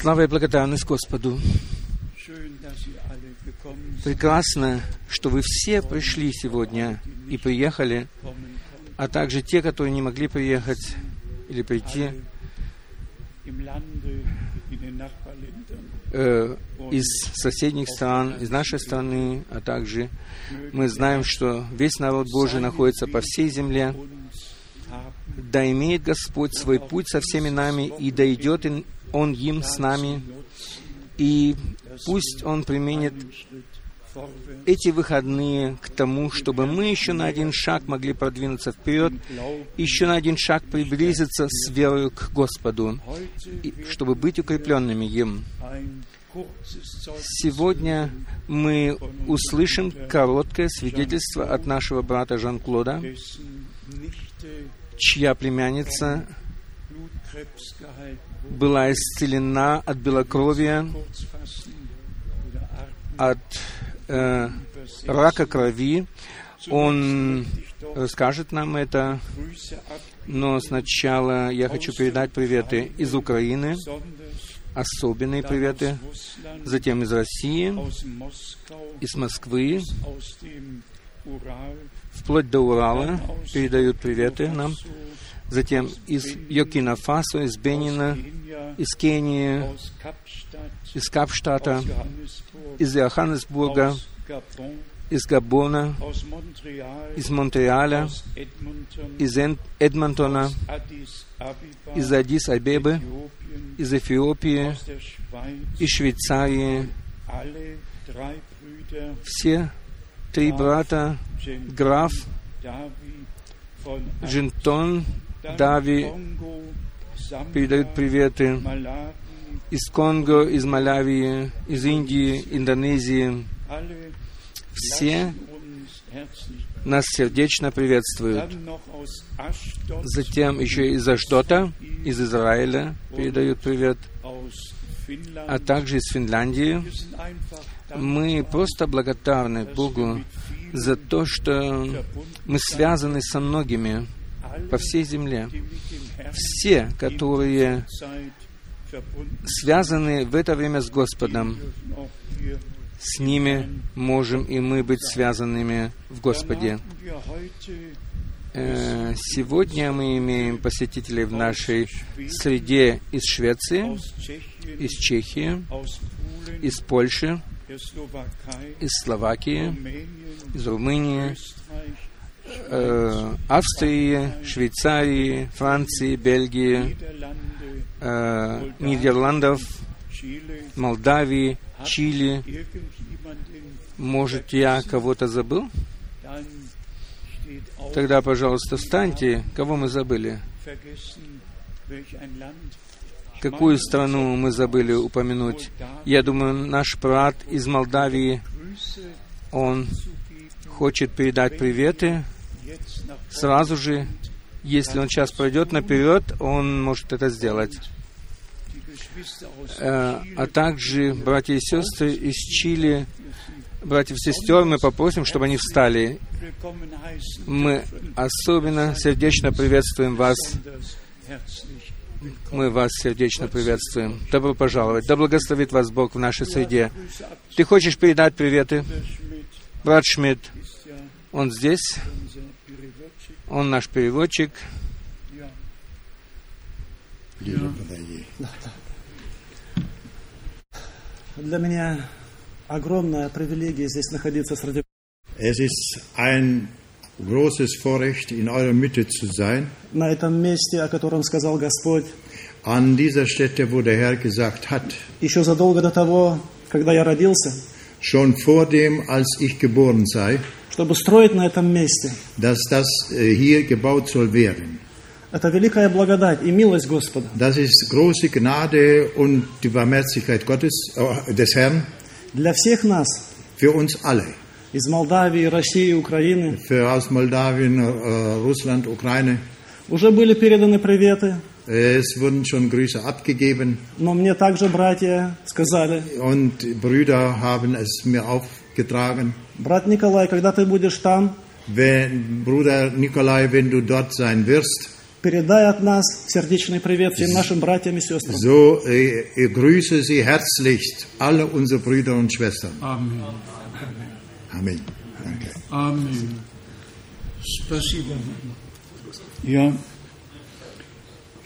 Слава и благодарность Господу. Прекрасно, что вы все пришли сегодня и приехали, а также те, которые не могли приехать или прийти э, из соседних стран, из нашей страны, а также мы знаем, что весь народ Божий находится по всей земле. Да имеет Господь свой путь со всеми нами, и да идет Он им с нами, и пусть Он применит эти выходные к тому, чтобы мы еще на один шаг могли продвинуться вперед, еще на один шаг приблизиться с верою к Господу, чтобы быть укрепленными им. Сегодня мы услышим короткое свидетельство от нашего брата Жан-Клода, чья племянница была исцелена от белокровия, от э, рака крови. Он расскажет нам это, но сначала я хочу передать приветы из Украины, особенные приветы, затем из России, из Москвы, вплоть до Урала передают приветы нам, затем из Йокина Фасо, из Бенина, из Кении, из Капштата, из Йоханнесбурга, из Габона, из Монреаля, из Эдмонтона, из Адис-Абебы, из Эфиопии, из Швейцарии. Все три брата, граф, Джинтон, Дави передают приветы из Конго, из Малявии, из Индии, Индонезии. Все нас сердечно приветствуют. Затем еще из Аждота, из Израиля передают привет, а также из Финляндии. Мы просто благодарны Богу за то, что мы связаны со многими по всей земле. Все, которые связаны в это время с Господом, с ними можем и мы быть связанными в Господе. Э, сегодня мы имеем посетителей в нашей среде из Швеции, из Чехии, из Польши, из Словакии, из Румынии, э, Австрии, Швейцарии, Франции, Бельгии, э, Нидерландов, Молдавии, Чили. Может, я кого-то забыл? Тогда, пожалуйста, встаньте. Кого мы забыли? Какую страну мы забыли упомянуть? Я думаю, наш брат из Молдавии, он хочет передать приветы. Сразу же, если он сейчас пройдет наперед, он может это сделать. Э, а также братья и сестры из Чили, братьев и сестер, мы попросим, чтобы они встали. Мы особенно сердечно приветствуем вас. Мы вас сердечно приветствуем. Добро пожаловать. Да благословит вас Бог в нашей среде. Ты хочешь передать приветы? Брат Шмидт, он здесь. Он наш переводчик. Для меня огромная привилегия здесь находиться среди Es ist ein großes Vorrecht, in eurer Mitte zu sein. на этом месте, о котором сказал Господь, An dieser Stätte, wo der Herr gesagt hat, еще задолго до того, когда я родился, schon vor dem, als ich geboren sei, чтобы строить на этом месте. dass das äh, hier gebaut soll werden. Это великая благодать и милость Господа. Das ist große Gnade und die Barmherzigkeit Gottes, äh, des Herrn Для всех нас, für uns alle. Из Молдавии, России, Украины, Für aus Moldawien, äh, Russland, Ukraine. уже были переданы приветы, Es wurden schon Grüße abgegeben но мне также братья сказали, und Brüder haben es mir aufgetragen. брат Николай, когда ты будешь там, Wenn, Bruder Nikolai, wenn du dort sein wirst, Передай от нас сердечный привет всем нашим братьям и сестрам. So äh, ich grüße Sie herzlichst, alle unsere Brüder und Schwestern. Amen. Amen. Danke. Amen. Спасибо. Ja,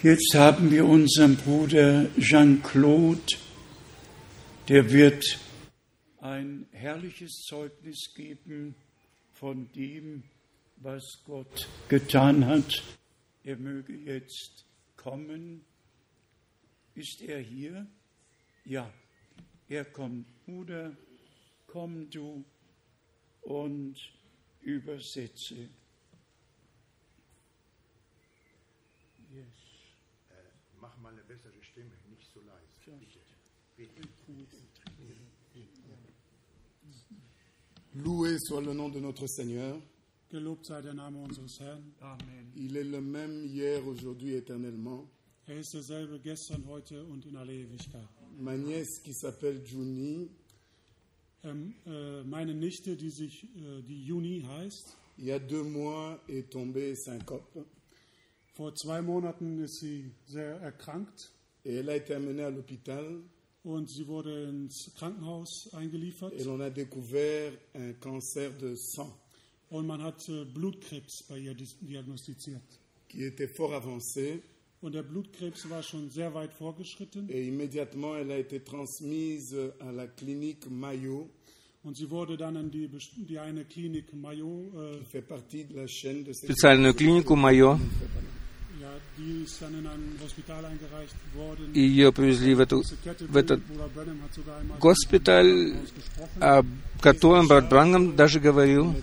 jetzt haben wir unseren Bruder Jean-Claude, der wird ein herrliches Zeugnis geben von dem, was Gott getan hat. Er möge jetzt kommen. Ist er hier? Ja, er kommt. Bruder, komm du Und übersetze. Mach mal eine bessere Stimme, nicht so leise. Loué soit le nom de notre Seigneur. Gelobt sei der Name unseres Herrn. Amen. Il est le même hier, aujourd'hui, éternellement. Er ist derselbe gestern, heute und in alle Ewigkeit. Ma nièce qui s'appelle Juni, Ähm, äh, meine Nichte, die sich äh, die Juni heißt, il y a deux mois est tombée syncope. Vor zwei Monaten ist sie sehr erkrankt. Et elle a été amenée à l'hôpital. Und sie wurde ins Krankenhaus eingeliefert. Et l'on a découvert un cancer de sang und man hat äh, Blutkrebs bei ihr diagnostiziert. qui était fort avancé Und der Blutkrebs war schon sehr weit vorgeschritten et immédiatement elle a été transmise à la clinique Mayo und sie wurde dann in die, die eine Klinik Mayo, äh, специальную клинику Майо. ja, die ist dann in ein Hospital eingereicht worden. И ее привезли в эту в этот госпиталь, о котором брат Брангам даже говорил.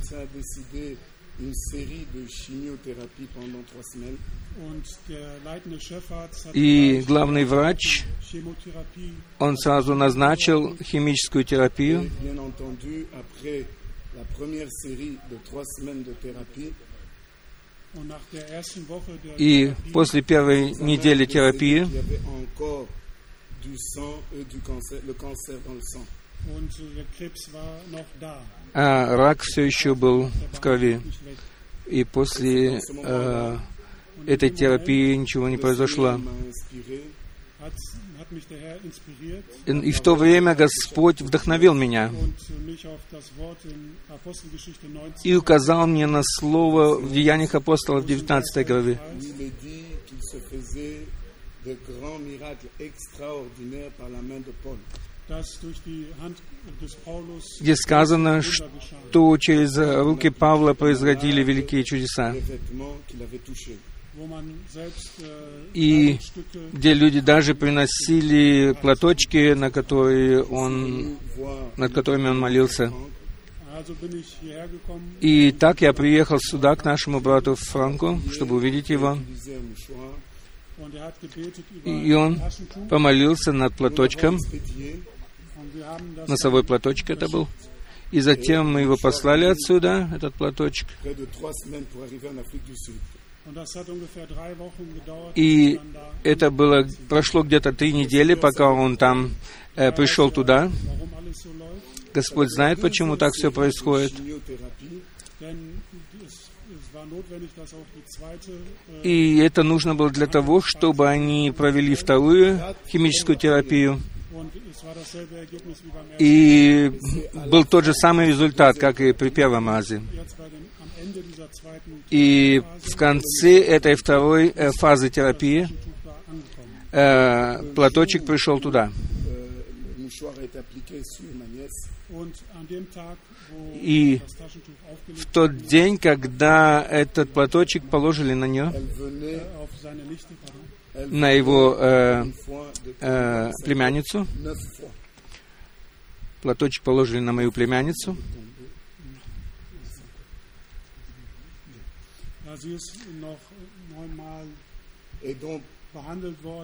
И главный врач, он сразу назначил химическую терапию. И после первой недели терапии euh, äh, а рак все еще был в крови. И после э, этой терапии ничего не произошло. И в то время Господь вдохновил меня und äh, mich auf das Wort in Apostelgeschichte 19 и указал мне на слово в Деяниях апостолов 19 главе, где сказано, что через руки Павла производили великие чудеса, äh, И где люди даже приносили платочки, на которые он, над которыми он молился. И так я приехал сюда, к нашему брату Франку, чтобы увидеть его. er И он помолился над платочком, носовой платочек это был. И затем мы его послали отсюда, этот платочек. И это было, прошло где-то три недели, пока он там э, пришел туда. Господь знает, почему так все происходит. И это нужно было для того, чтобы они провели вторую химическую терапию. И был тот же самый результат, как и при первом zweiten И в конце этой второй э, фазы терапии э, платочек пришел туда. euh, И в тот день, когда этот платочек положили на нее, На его э, э, племянницу, платочек положили на мою племянницу,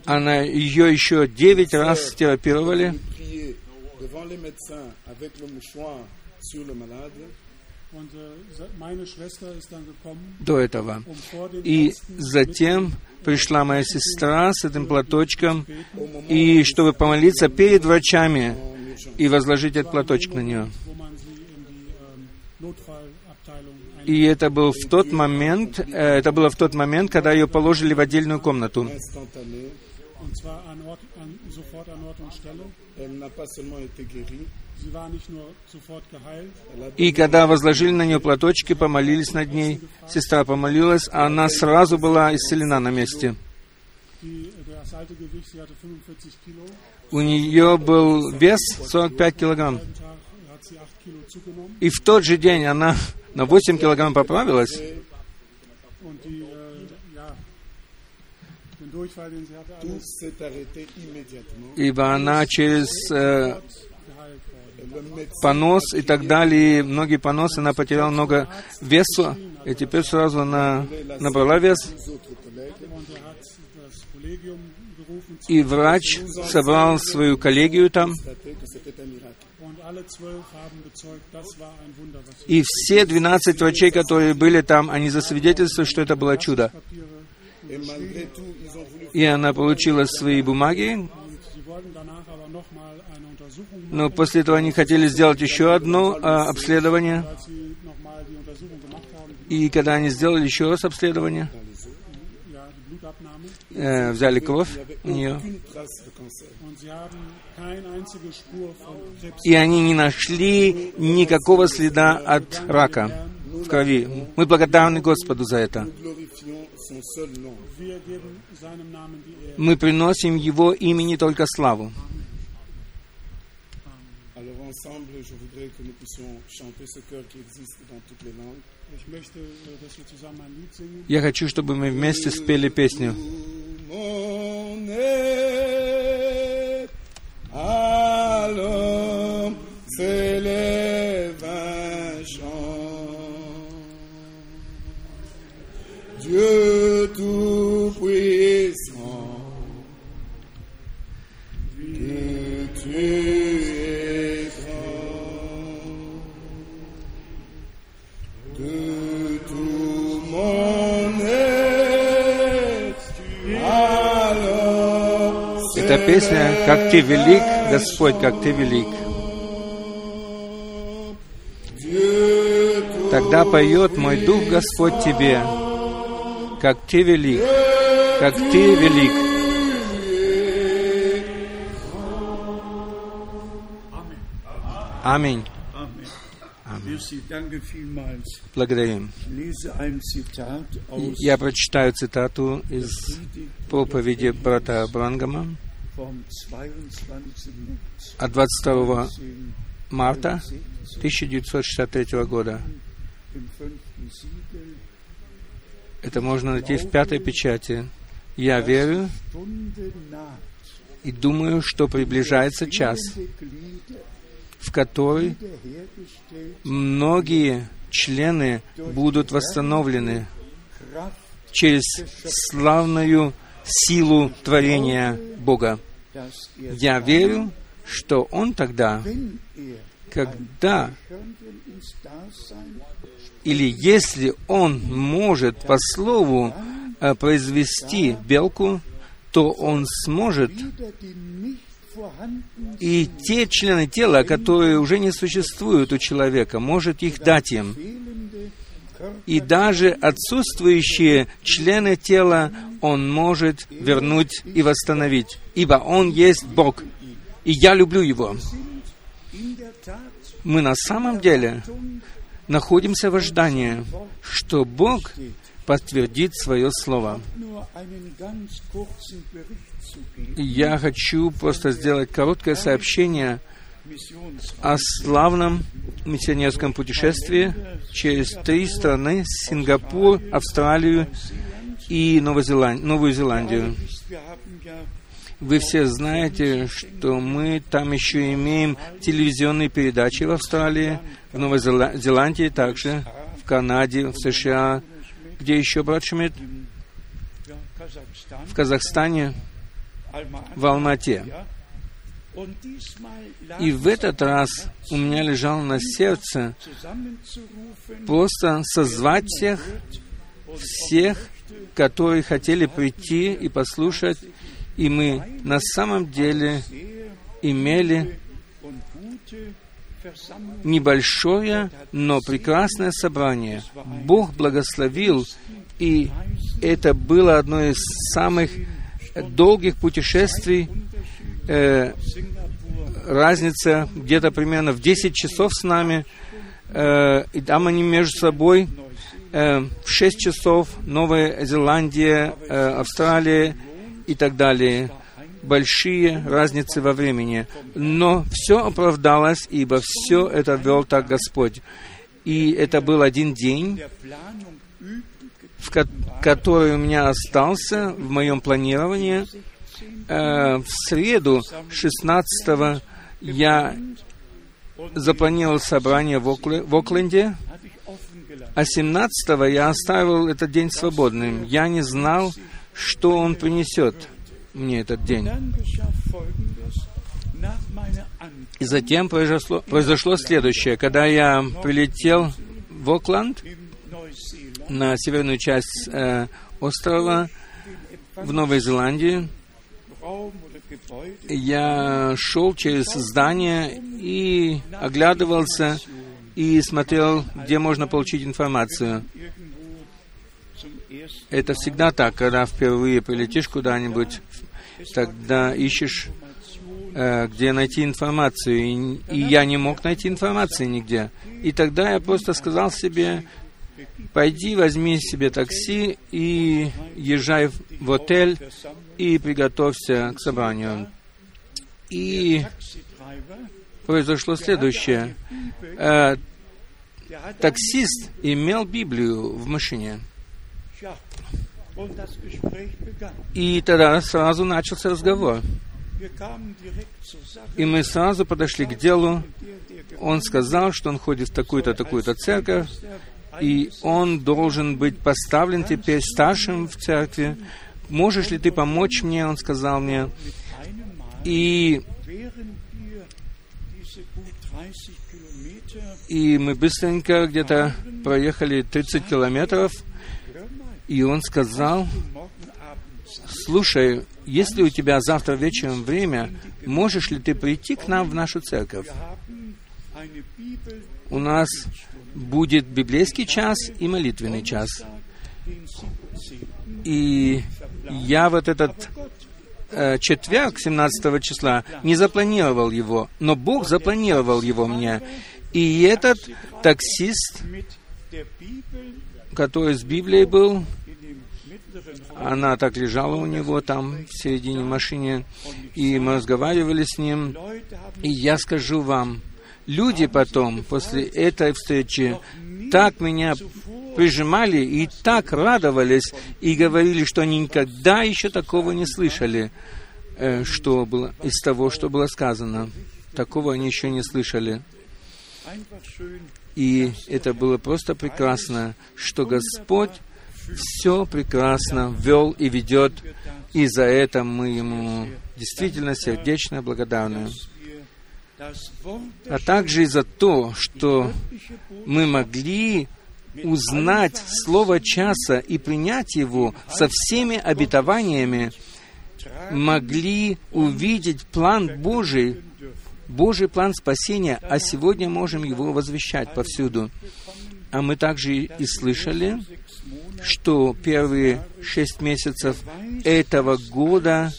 она ее еще девять раз терапировали, до этого. um И затем пришла моя сестра с этим платочком, и чтобы помолиться перед врачами и возложить этот платочек на нее. ähm, И это был в тот момент, э, это было в тот момент, когда ее положили в отдельную комнату. И когда возложили на нее платочки, помолились над ней, сестра помолилась, а она сразу была исцелена на месте. die, das alte Gewicht, sie hatte 45 Kilo. У нее был вес 45 килограмм. Am Tag hat sie 8 Kilo zugenommen И в тот же день она на 8 килограмм поправилась. äh. Ибо она через э, понос и так далее, многие поносы, она потеряла много веса, и теперь сразу она набрала вес. И врач собрал свою коллегию там, и все 12 врачей, которые были там, они засвидетельствовали, что это было чудо. И она получила свои бумаги, но после этого они хотели сделать еще одно а, обследование. И когда они сделали еще раз обследование, э, взяли кровь у нее, и они не нашли никакого следа от рака в крови. Мы благодарны Господу за это. Мы приносим Его имени только славу. Alors ensemble, je voudrais que nous puissions chanter ce chœur qui existe dans toutes les langues. Ich möchte, äh, dass wir zusammen ein Lied singen. Я хочу, чтобы мы вместе спели песню. Mon aide, à l'homme s'élève un chant. Dieu tout-puissant, que tu Эта песня «Как Ты велик, Господь, как Ты велик». Тогда поет мой дух Господь Тебе, как Ты велик, как Ты велик. Аминь. Благодарим. Я прочитаю цитату из проповеди брата Брангама vom 22. März от 22 10 марта 1963 года. Это можно найти в пятой печати. Я верю и думаю, что приближается час, в wiederhergestellt, многие члены будут восстановлены через славную силу творения Бога. Я верю, что Он тогда, когда или если Он может по слову э, произвести белку, то Он сможет и те члены тела, которые уже не существуют у человека, может их дать им. И даже отсутствующие члены тела Он может вернуть и восстановить, ибо Он есть Бог. И я люблю Его. Мы на самом деле находимся в ожидании, что Бог подтвердит свое слово. Я хочу просто сделать короткое сообщение о славном миссионерском путешествии через три страны — Сингапур, Австралию и Новозеланд- Новую Зеландию. Вы все знаете, что мы там еще имеем телевизионные передачи в Австралии, в Новой Зела- Зеландии, также в Канаде, в США. Где еще, брат Шмидт? В Казахстане, в Алмате. И в этот раз у меня лежало на сердце просто созвать всех, всех, которые хотели прийти и послушать, и мы на самом деле имели небольшое, но прекрасное собрание. Бог благословил, и это было одно из самых долгих путешествий. Э, разница где-то примерно в 10 часов с нами, э, и там они между собой э, в 6 часов Новая Зеландия, э, Австралия и так далее большие разницы во времени. Но все оправдалось, ибо все это вел так Господь. И это был один день, в ко- который у меня остался в моем планировании. Э, в среду 16 я запланировал собрание в, Окли- в Окленде, а 17 я оставил этот день свободным. Я не знал, что он принесет мне этот день. И затем произошло, произошло следующее. Когда я прилетел в Окленд, на северную часть э, острова, в Новой Зеландии, я шел через здание и оглядывался и смотрел, где можно получить информацию. Это всегда так, когда впервые прилетишь куда-нибудь, тогда ищешь, э, где найти информацию. И, и я не мог найти информации нигде. И тогда я просто сказал себе, пойди, возьми себе такси и езжай в отель и приготовься к собранию. И произошло следующее. Э, таксист имел Библию в машине. И тогда сразу начался разговор. И мы сразу подошли к делу. Он сказал, что он ходит в такую-то, такую-то церковь, и он должен быть поставлен теперь старшим в церкви. Можешь ли ты помочь мне, он сказал мне. И, и мы быстренько где-то проехали 30 километров, и он сказал, слушай, если у тебя завтра вечером время, можешь ли ты прийти к нам в нашу церковь? У нас будет библейский час и молитвенный час. И я вот этот э, четверг, 17 числа, не запланировал его, но Бог запланировал его мне. И этот таксист, который с Библией был, она так лежала у него там в середине машины, и мы разговаривали с ним. И я скажу вам, люди потом, после этой встречи, так меня прижимали и так радовались, и говорили, что они никогда еще такого не слышали, э, что было из того, что было сказано. Такого они еще не слышали. И это было просто прекрасно, что Господь все прекрасно вел и ведет, и за это мы Ему действительно сердечно благодарны. А также и за то, что мы могли узнать Слово часа и принять его со всеми обетованиями, могли увидеть план Божий, Божий план спасения, а сегодня можем его возвещать повсюду. А мы также и слышали, что первые шесть месяцев этого года,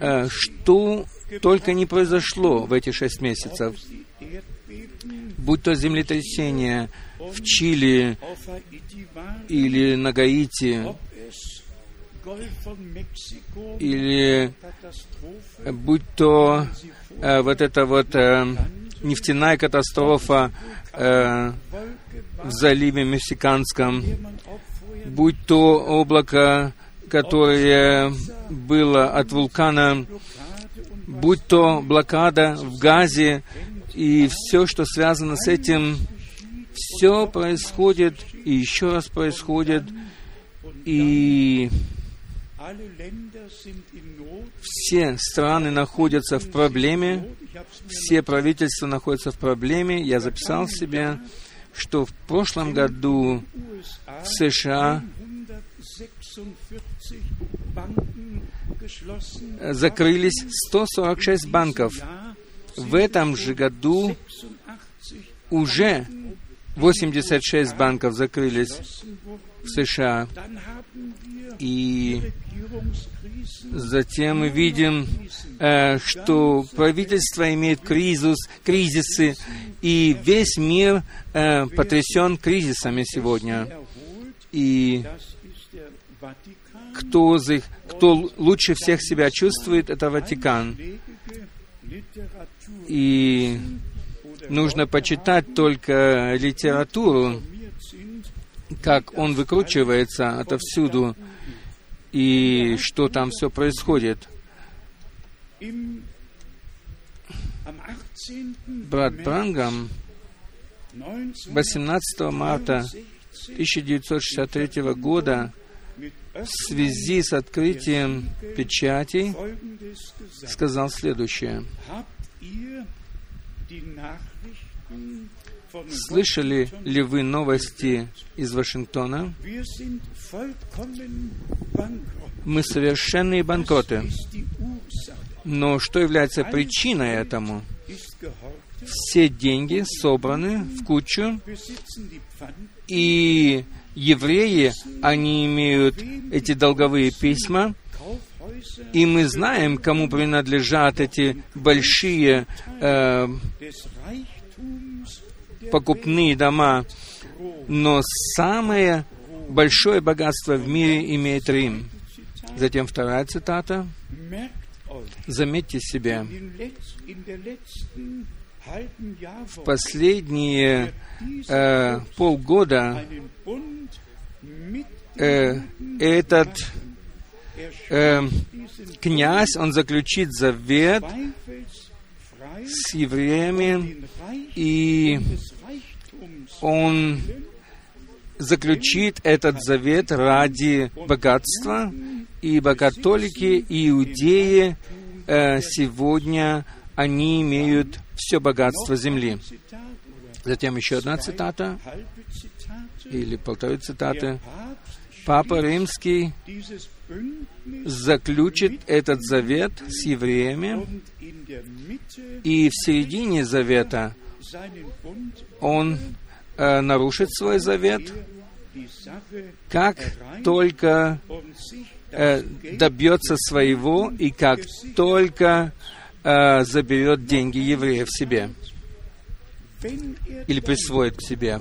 э, что только не произошло в эти шесть месяцев, будь то землетрясение в Чили или на Гаити, или будь то э, вот эта вот э, нефтяная катастрофа э, в заливе Мексиканском, будь то облако, которое было от вулкана, будь то блокада в Газе и все, что связано с этим, все происходит и еще раз происходит, и все страны находятся в проблеме, все правительства находятся в проблеме. Я записал себе, что в прошлом году в США закрылись 146 банков. В этом же году уже 86 банков закрылись в США. И затем мы видим, э, что правительство имеет кризис, кризисы, и весь мир э, потрясен кризисами сегодня. И кто, их, кто лучше всех себя чувствует, это Ватикан. И нужно почитать только литературу, как он выкручивается отовсюду, и что там все происходит. Брат Брангам 18 марта 1963 года в связи с открытием печати сказал следующее. Слышали ли вы новости из Вашингтона? Мы совершенные банкроты. Но что является причиной этому? Все деньги собраны в кучу, и евреи, они имеют эти долговые письма, и мы знаем, кому принадлежат эти большие э, покупные дома, но самое большое богатство в мире имеет Рим. Затем вторая цитата. Заметьте себе, в последние э, полгода э, этот э, князь, он заключит завет с евреями, и он заключит этот завет ради богатства, ибо католики и иудеи э, сегодня они имеют все богатство земли. Затем еще одна цитата, или полторы цитаты. Папа Римский заключит этот завет с евреями, и в середине завета он э, нарушит свой завет, как только э, добьется своего и как только э, заберет деньги евреев себе или присвоит к себе.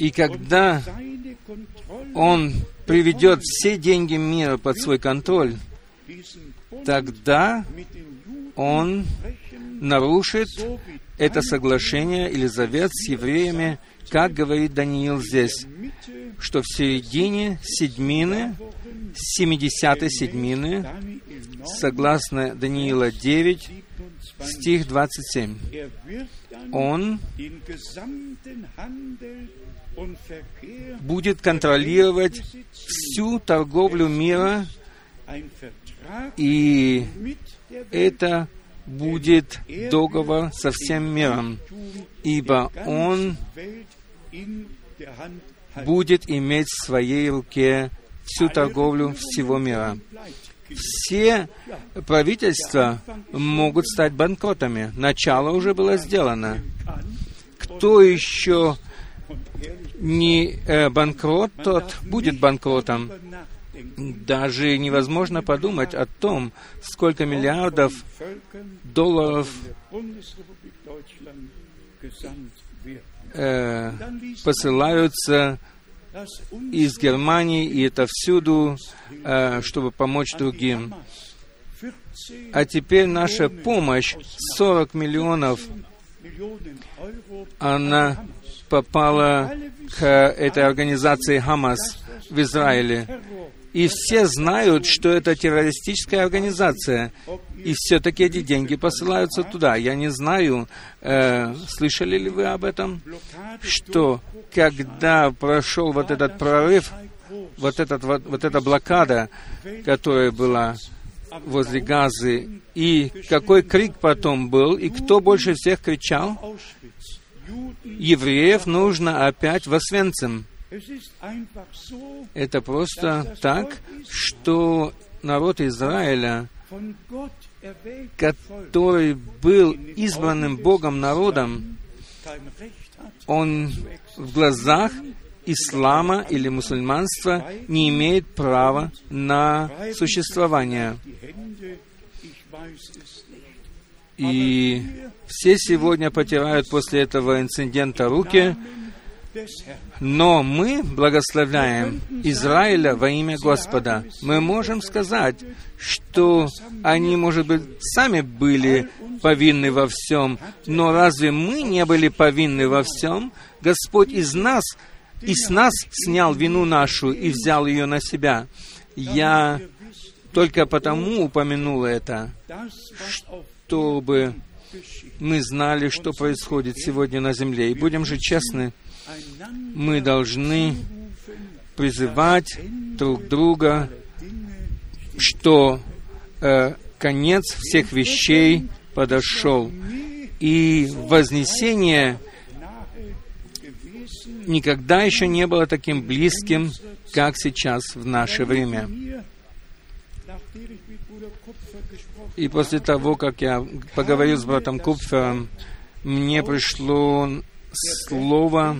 И когда он приведет все деньги мира под свой контроль, тогда он нарушит это соглашение или завет с евреями, как говорит Даниил здесь, что в середине седьмины, семидесятой седьмины, согласно Даниила 9, стих 27, он будет контролировать всю торговлю мира, и это будет договор со всем миром, ибо он будет иметь в своей руке всю торговлю всего мира. Все правительства могут стать банкротами. Начало уже было сделано. Кто еще не э, банкрот, тот будет банкротом. Даже невозможно подумать о том, сколько миллиардов долларов э, посылаются из Германии, и это всюду, э, чтобы помочь другим. А теперь наша помощь, 40 миллионов, она попала к этой организации Хамас в Израиле. И все знают, что это террористическая организация. И все-таки эти деньги посылаются туда. Я не знаю, э, слышали ли вы об этом, что когда прошел вот этот прорыв, вот, этот, вот, вот эта блокада, которая была возле Газы, и какой крик потом был, и кто больше всех кричал? Евреев нужно опять в Освенцим. Это просто так, что народ Израиля, который был избранным Богом народом, он в глазах ислама или мусульманства не имеет права на существование. И все сегодня потирают после этого инцидента руки, но мы благословляем Израиля во имя Господа. Мы можем сказать, что они, может быть, сами были повинны во всем, но разве мы не были повинны во всем? Господь из нас, и с нас снял вину нашу и взял ее на себя. Я только потому упомянул это, чтобы мы знали, что происходит сегодня на земле. И будем же честны, мы должны призывать друг друга, что э, конец всех вещей подошел. И вознесение никогда еще не было таким близким, как сейчас в наше время. mir, nachdem ich mit Bruder Kupfer gesprochen И после того, как я поговорил с братом Купфером, мне пришло слово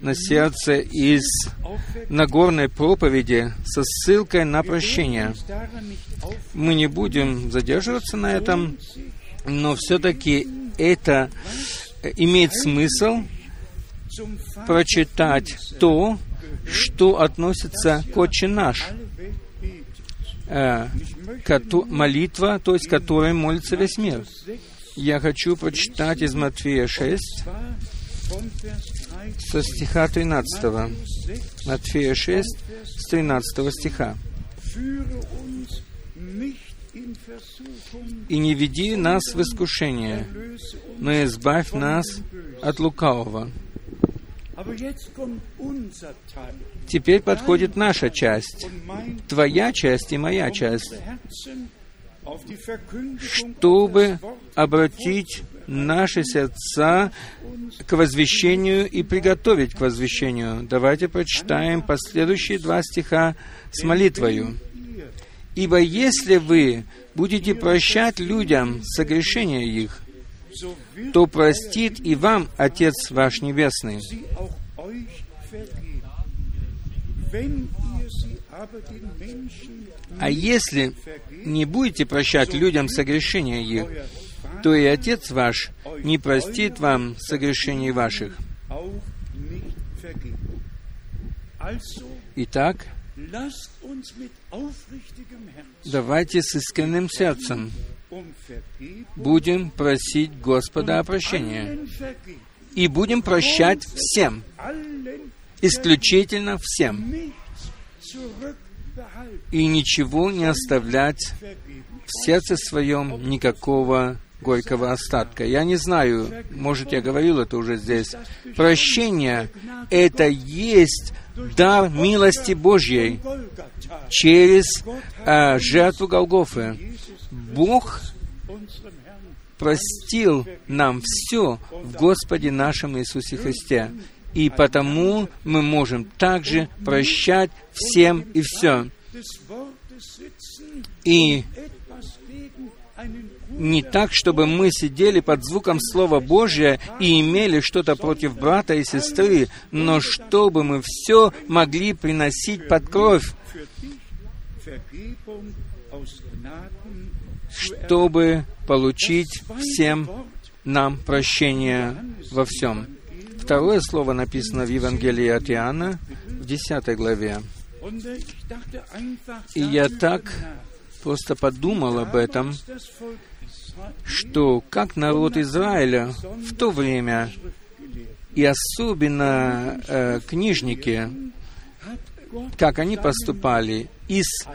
на сердце из Нагорной проповеди со ссылкой на прощение. Мы не будем задерживаться на этом, но все-таки это э, имеет смысл прочитать то, что относится к «Отче наш». Э, молитва, то есть которой молится весь мир. Я хочу прочитать из Матфея 6, Zwar vom Vers 13 со стиха 13. Матфея 6, с 13 стиха. «И не веди нас в искушение, но избавь нас от лукавого». Теперь подходит наша часть, твоя часть и моя часть, чтобы обратить наши сердца к возвещению и приготовить к возвещению. Давайте прочитаем последующие два стиха с молитвою. «Ибо если вы будете прощать людям согрешения их, то простит и вам Отец ваш Небесный. А если не будете прощать людям согрешения их, то и Отец ваш не простит вам согрешений ваших. Итак, давайте с искренним сердцем будем просить Господа о прощении. И будем прощать всем, исключительно всем. И ничего не оставлять в сердце своем никакого горького остатка. Я не знаю, может, я говорил это уже здесь. Прощение — это есть дар милости Божьей через э, жертву Голгофы. Бог простил нам все в Господе нашем Иисусе Христе. И потому мы можем также прощать всем и все. И не так, чтобы мы сидели под звуком Слова Божия и имели что-то против брата и сестры, но чтобы мы все могли приносить под кровь, чтобы получить всем нам прощение во всем. Второе слово написано в Евангелии от Иоанна в 10 главе. И я так просто подумал об этом, что как народ Израиля в то время, и особенно э, книжники, как они поступали, и с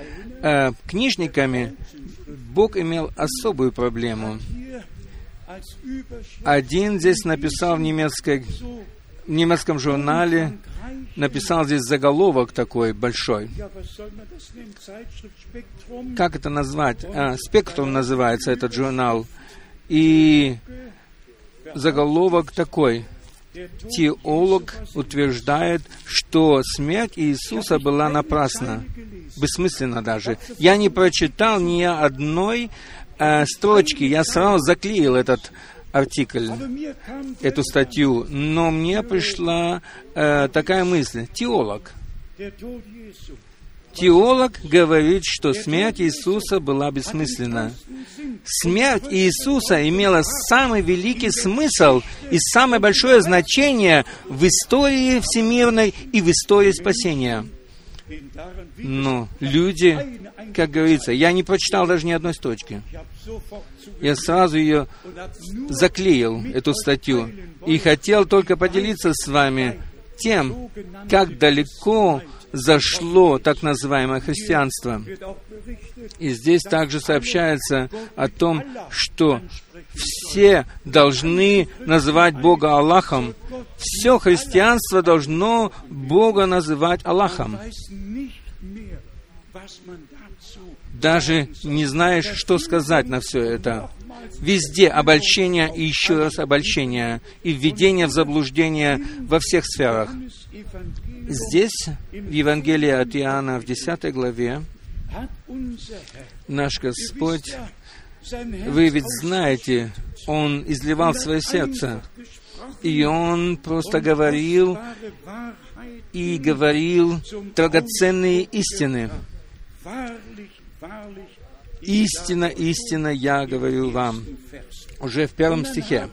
э, книжниками Бог имел особую проблему. Один здесь написал в, немецкой, в немецком журнале, написал здесь заголовок такой большой. Как это назвать? А, называется этот журнал. И заголовок такой. Теолог утверждает, что смерть Иисуса была напрасна. Бессмысленно даже. Я не прочитал ни одной э, строчки. Я сразу заклеил этот артикль, эту статью, но мне пришла э, такая мысль. Теолог. Теолог говорит, что смерть Иисуса была бессмысленна. Смерть Иисуса имела самый великий смысл и самое большое значение в истории всемирной и в истории спасения. Но люди, как говорится, я не прочитал даже ни одной строчки. Я сразу ее заклеил, эту статью, и хотел только поделиться с вами тем, как далеко зашло так называемое христианство. И здесь также сообщается о том, что все должны называть Бога Аллахом. Все христианство должно Бога называть Аллахом. Даже не знаешь, что сказать на все это. Везде обольщение и еще раз обольщение, и введение в заблуждение во всех сферах. Здесь, в Евангелии от Иоанна, в 10 главе, наш Господь, вы ведь знаете, Он изливал свое сердце, и Он просто говорил и говорил драгоценные истины. Истина, истина, я говорю вам. Уже в первом стихе.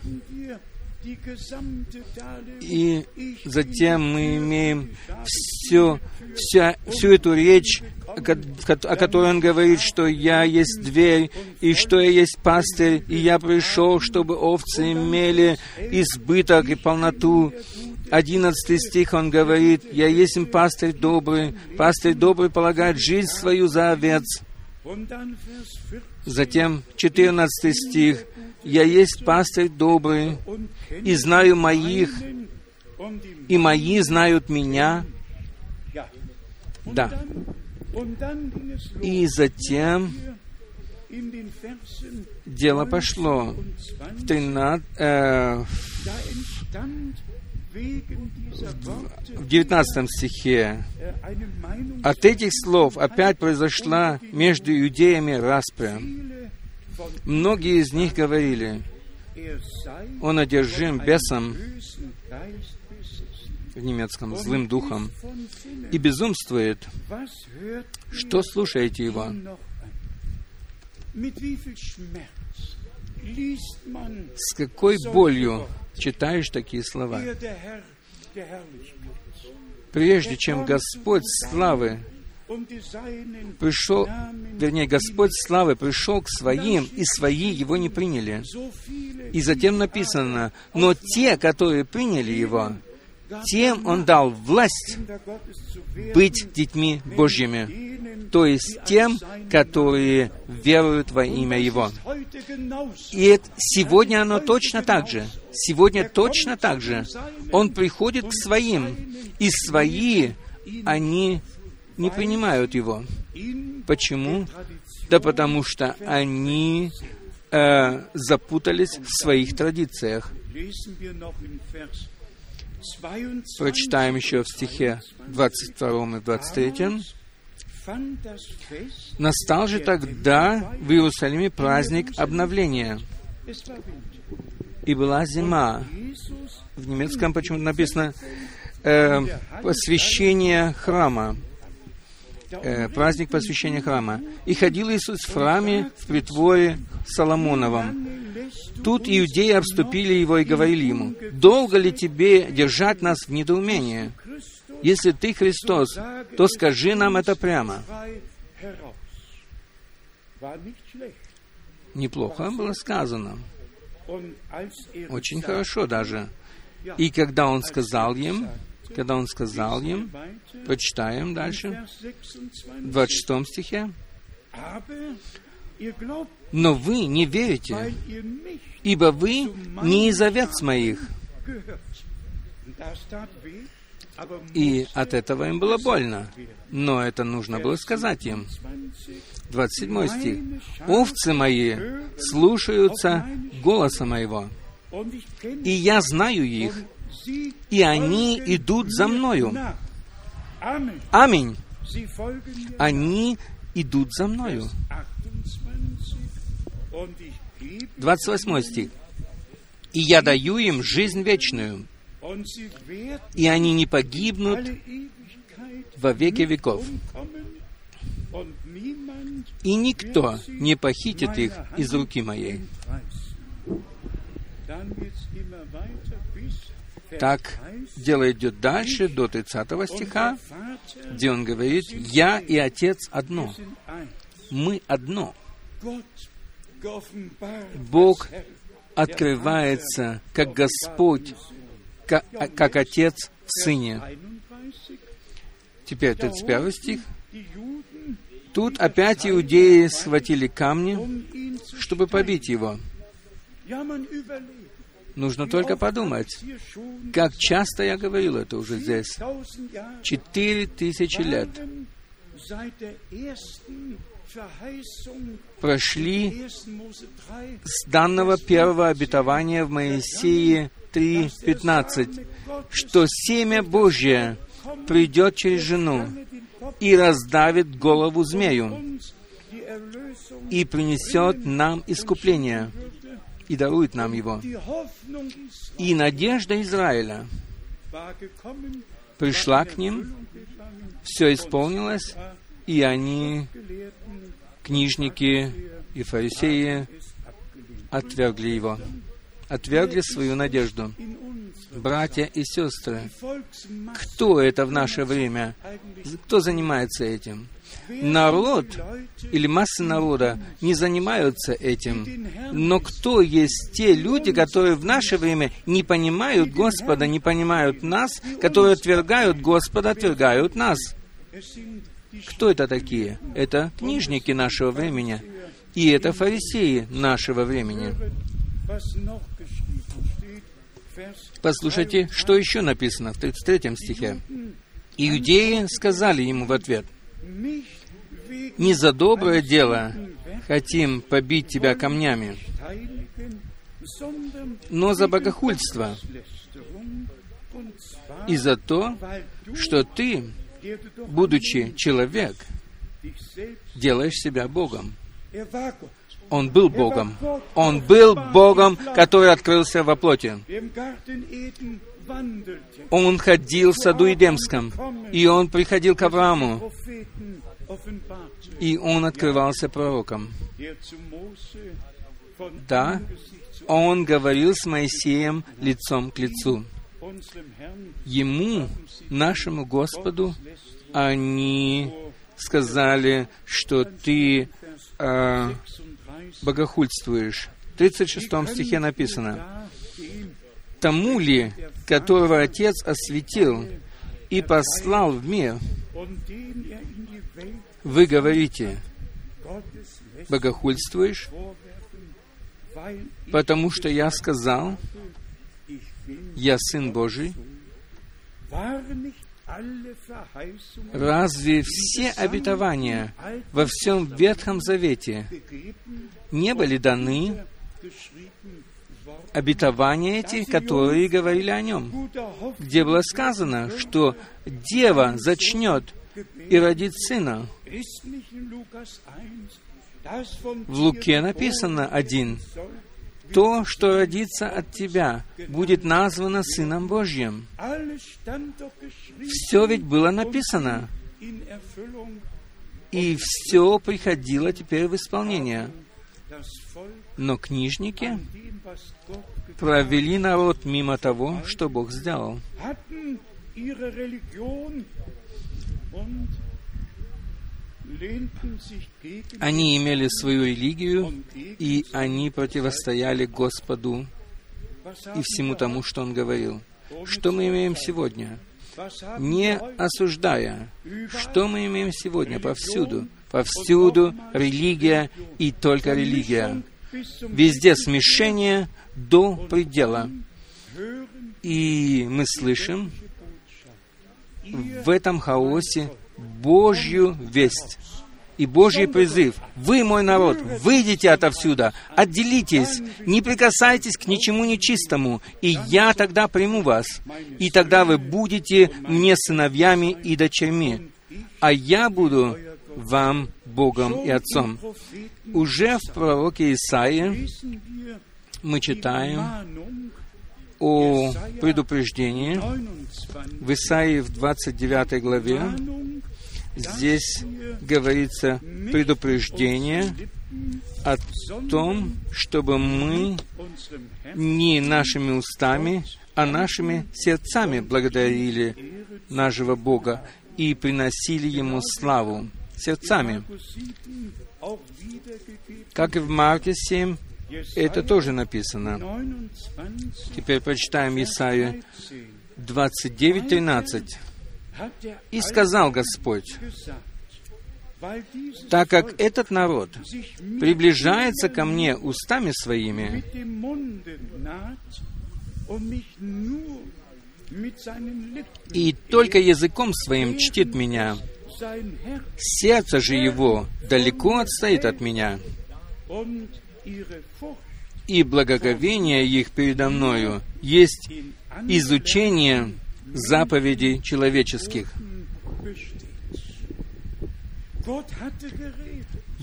И затем мы имеем все, вся, всю эту речь, о которой он говорит, что «Я есть дверь, и что я есть пастырь, и я пришел, чтобы овцы имели избыток и полноту». Одиннадцатый стих он говорит, «Я есть им пастырь добрый, пастырь добрый полагает жизнь свою за овец». Und dann Vers 14. Затем 14 стих, «Я есть пастырь добрый, и знаю моих, и мои знают меня». Да. И затем дело пошло. 20, В 13, э, в 19 стихе от этих слов опять произошла между иудеями распря. Многие из них говорили, он одержим бесом, в немецком, злым духом, и безумствует. Что слушаете его? С какой болью читаешь такие слова? Прежде чем Господь славы Seinen пришел, вернее, Господь славы пришел к своим, и свои его не приняли. И затем написано, но те, которые приняли его, тем он дал власть быть детьми Божьими, то есть тем, которые веруют во имя Его. И сегодня оно точно так же. Сегодня точно так же. Он приходит к своим, и свои, они не принимают Его. Почему? Да потому что они э, запутались в своих традициях. Прочитаем еще в стихе 22 и 23. Fand das Fest, Настал же тогда в Иерусалиме праздник обновления, и была зима. В немецком почему-то написано э, посвящение храма, э, праздник посвящения храма. И ходил Иисус в храме в притворе Соломоновом. Тут иудеи обступили его и говорили ему, «Долго ли тебе держать нас в недоумении? Если ты Христос, то скажи нам это прямо». Неплохо было сказано, очень хорошо даже. И когда он сказал им, когда он сказал им, weiter, прочитаем дальше, в 26, 26 стихе, «Но вы не верите, ибо вы не из овец моих». И от этого им было больно. Но это нужно было сказать им. 20, 27 стих. «Овцы мои слушаются голоса моего, и я знаю их, и они идут за мною». Аминь. Они идут за мною. 28 und ich gebe 28 стих. И я даю им жизнь вечную, и они не погибнут во веки веков. И никто не похитит их из руки моей. Так 30. дело идет дальше, до 30 Und стиха, где он говорит, «Я и Отец одно, мы одно». Бог открывается как Господь, ка- а- как Отец в Сыне. 31. Теперь 31 стих. Тут опять иудеи схватили камни, чтобы побить его. Нужно только подумать, как часто я говорил это уже здесь. 1000 Jahre Четыре тысячи лет прошли 1. Mose 3 с данного первого обетования в Моисее 3.15, что семя Божье придет через жену и раздавит голову змею и принесет нам искупление. И дарует нам его. И надежда Израиля пришла к ним, все исполнилось, и они, книжники и фарисеи, отвергли его, отвергли свою надежду. Братья и сестры, кто это в наше время? Кто занимается этим? Народ или массы народа не занимаются этим. Но кто есть те люди, которые в наше время не понимают Господа, не понимают нас, которые отвергают Господа, отвергают нас? Кто это такие? Это книжники нашего времени. И это фарисеи нашего времени. Послушайте, что еще написано в 33 стихе. Иудеи сказали ему в ответ, «Не за доброе дело хотим побить тебя камнями, но за богохульство и за то, что ты, будучи человек, делаешь себя Богом». Он был Богом. Он был Богом, который открылся во плоти. Он ходил в саду Едемском, и он приходил к Аврааму, и он открывался пророком. Да, он говорил с Моисеем лицом к лицу. Ему, нашему Господу, они сказали, что ты 36 богохульствуешь. В 36 стихе написано, «Тому ли, которого Отец осветил и послал в мир, вы говорите, богохульствуешь, потому что я сказал, я Сын Божий, разве все обетования во всем Ветхом Завете не были даны обетования эти, которые говорили о нем, где было сказано, что дева зачнет и родит сына. Ist nicht in Lukas 1, das von В Луке написано один, то, что родится от тебя, будет названо Сыном Божьим. Все ведь было написано, и все приходило теперь в исполнение. Но книжники провели народ мимо того, что Бог сделал. Они имели свою религию, и они противостояли Господу и всему тому, что Он говорил. Что мы имеем сегодня? Не осуждая, что мы имеем сегодня повсюду? Повсюду религия и только религия. Везде смешение до предела. И мы слышим в этом хаосе Божью весть и Божий призыв. Вы, мой народ, выйдите отовсюда, отделитесь, не прикасайтесь к ничему нечистому, и я тогда приму вас. И тогда вы будете мне сыновьями и дочерьми, а я буду вам Богом и Отцом. Уже в пророке Исаии мы читаем о предупреждении 29. в Исаии в 29 главе. Здесь говорится предупреждение о том, чтобы мы не нашими устами, а нашими сердцами благодарили нашего Бога и приносили Ему славу сердцами. Markus 7 auch wiedergegeben. Как и в Марке 7, это тоже написано. 29, Теперь прочитаем Исаию 13. 29.13. «И сказал Господь, так как этот народ приближается ко мне устами своими и только языком своим чтит меня, сердце же его далеко отстоит от меня, и благоговение их передо мною есть изучение заповедей человеческих».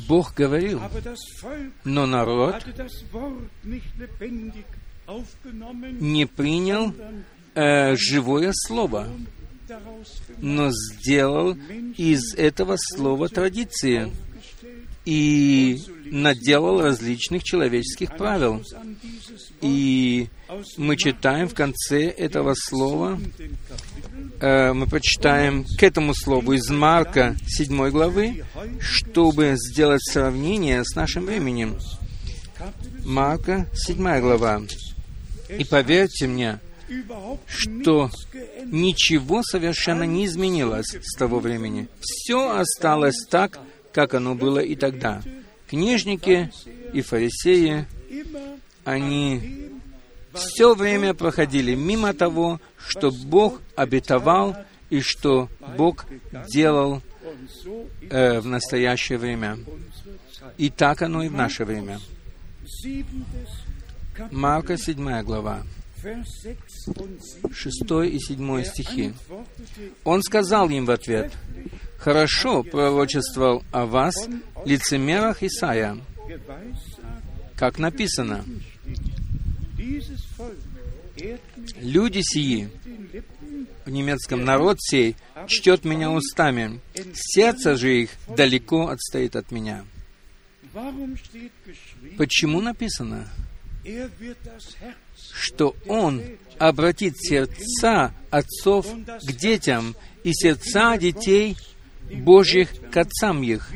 Бог говорил, но народ не принял э, живое слово, но сделал из этого слова традиции. И наделал различных человеческих правил. И мы читаем в конце этого слова, э, мы прочитаем к этому слову из Марка 7 главы, чтобы сделать сравнение с нашим временем. Марка 7 глава. И поверьте мне, что ничего совершенно не изменилось с того времени. Все осталось так, как оно было и тогда. Книжники и фарисеи, они все время проходили мимо того, что Бог обетовал и что Бог делал э, в настоящее время. И так оно и в наше время. Марка 7 глава, Vers 6 und 7. 6 и 7 стихи. Он сказал им в ответ, «Хорошо пророчествовал о вас, лицемерах Исаия, как написано, «Люди сии, в немецком народ сей, чтет меня устами, сердце же их далеко отстоит от меня». Почему написано, что Он обратит сердца отцов к детям и сердца детей Божьих к отцам их?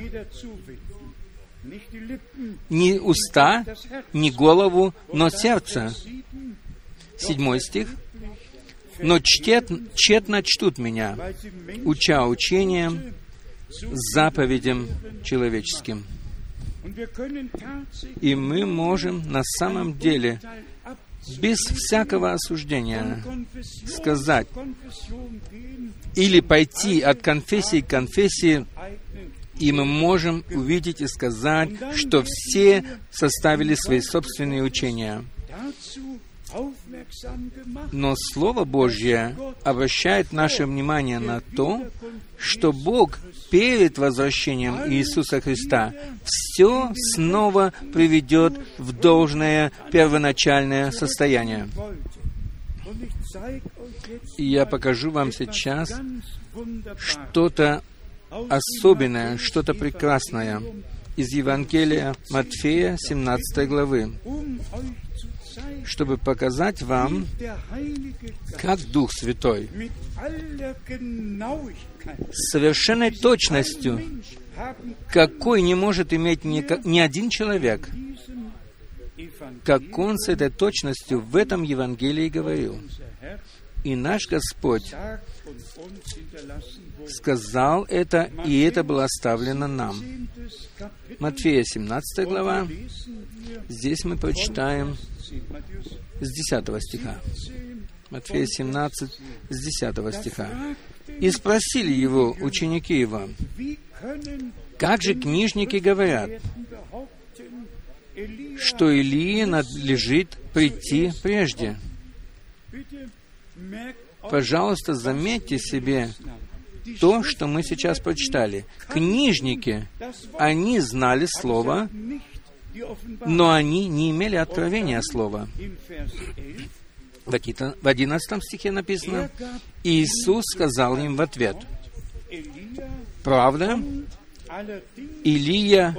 Не уста, не голову, но сердце. Седьмой стих. «Но чтет, тщетно чтут меня, уча учением, заповедям человеческим». И мы можем на самом деле, без всякого осуждения, сказать или пойти от конфессии к конфессии, и мы можем увидеть и сказать, что все составили свои собственные учения. Но Слово Божье обращает наше внимание на то, что Бог перед возвращением Иисуса Христа все снова приведет в должное первоначальное состояние. И я покажу вам сейчас что-то особенное, что-то прекрасное из Евангелия Матфея 17 главы, чтобы показать вам, как Дух Святой с совершенной точностью какой не может иметь ни, ни один человек, как он с этой точностью в этом Евангелии говорил. И наш Господь сказал это, и это было оставлено нам. Матфея 17 глава, здесь мы прочитаем 10, Matthäus с 10 стиха. 10. Матфея 17, с 10 стиха. И спросили его ученики его, как же книжники говорят, что Илии надлежит прийти прежде? Пожалуйста, заметьте себе то, что мы сейчас прочитали. Книжники, они знали Слово, но они не имели откровения слова. In Vers 11, В одина- в 11 стихе написано, Иисус сказал им в ответ, «Правда, Илия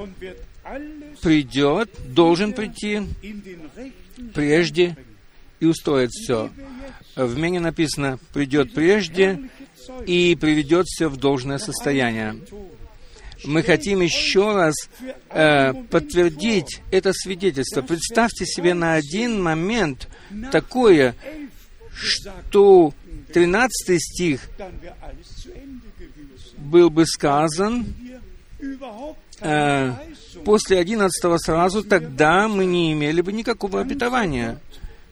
придет, должен прийти прежде и устроит все». В мене написано «придет прежде и приведет все в должное состояние». Мы хотим еще раз э, подтвердить это свидетельство. Представьте себе на один момент такое, что 13 стих был бы сказан э, после 11 сразу, тогда мы не имели бы никакого обетования.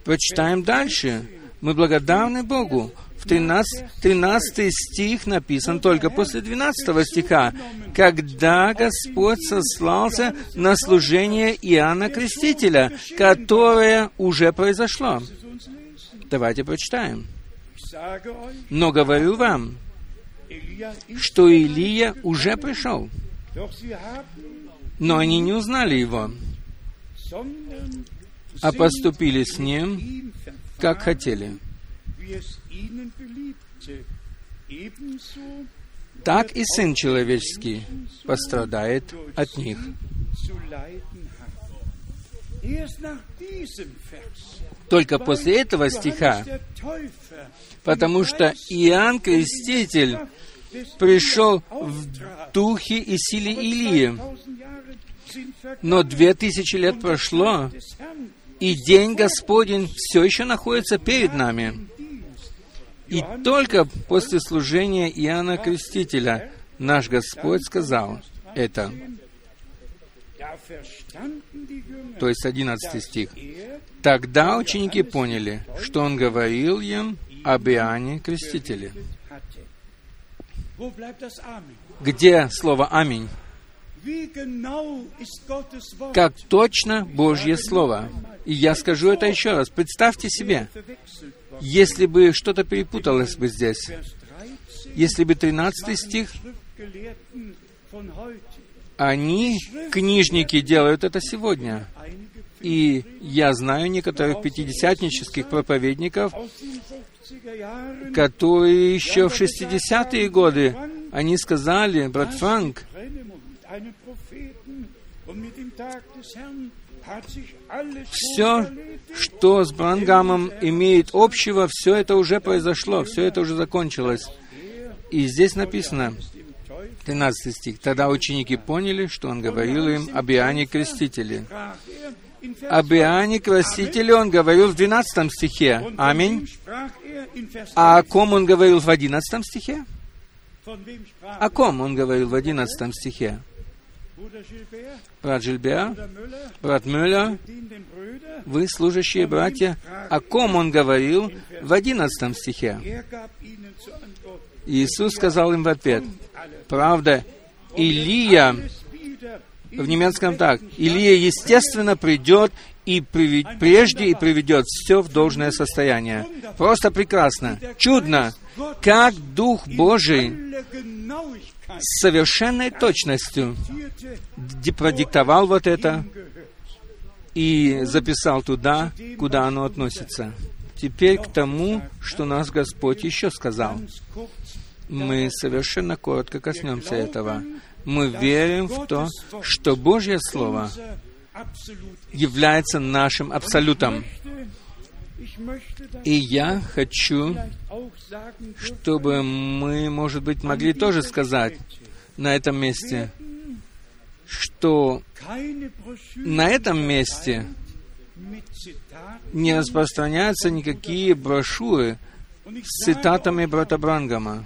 Прочитаем дальше. Мы благодарны Богу. В 13, 13 стих написан только после 12 стиха, когда Господь сослался на служение Иоанна Крестителя, которое уже произошло. Давайте прочитаем. Но говорю вам, что Илия уже пришел, но они не узнали его, а поступили с ним, как хотели. Так и Сын Человеческий пострадает от них. Только после этого стиха, потому что Иоанн Креститель пришел в духе и силе Илии. Но две тысячи лет прошло, и день Господень все еще находится перед нами. И только после служения Иоанна Крестителя наш Господь сказал это. То есть 11 стих. Тогда ученики поняли, что Он говорил им об Иоанне Крестителе. Где слово «Аминь»? Как точно Божье Слово. И я скажу это еще раз. Представьте себе, если бы что-то перепуталось бы здесь, если бы 13 стих, они, книжники, делают это сегодня. И я знаю некоторых пятидесятнических проповедников, которые еще в 60-е годы, они сказали, брат Франк, все, что с Брангамом имеет общего, все это уже произошло, все это уже закончилось. И здесь написано, 13 стих, «Тогда ученики поняли, что он говорил им об Иоанне Крестителе». Об Иоанне Крестителе он говорил в 12 стихе. Аминь. А о ком он говорил в 11 стихе? О ком он говорил в 11 стихе? Брат Жильбер, брат Мюллер, вы, служащие братья, о ком он говорил в 11 стихе? Иисус сказал им в ответ, правда, Илия, в немецком так, Илия, естественно, придет и привед, прежде и приведет все в должное состояние. Просто прекрасно, чудно, как Дух Божий с совершенной точностью продиктовал вот это и записал туда, куда оно относится. Теперь к тому, что нас Господь еще сказал. Мы совершенно коротко коснемся этого. Мы верим в то, что Божье Слово является нашим абсолютом. И я хочу, чтобы мы, может быть, могли тоже сказать на этом месте, что на этом месте не распространяются никакие брошюры с цитатами брата Брангама.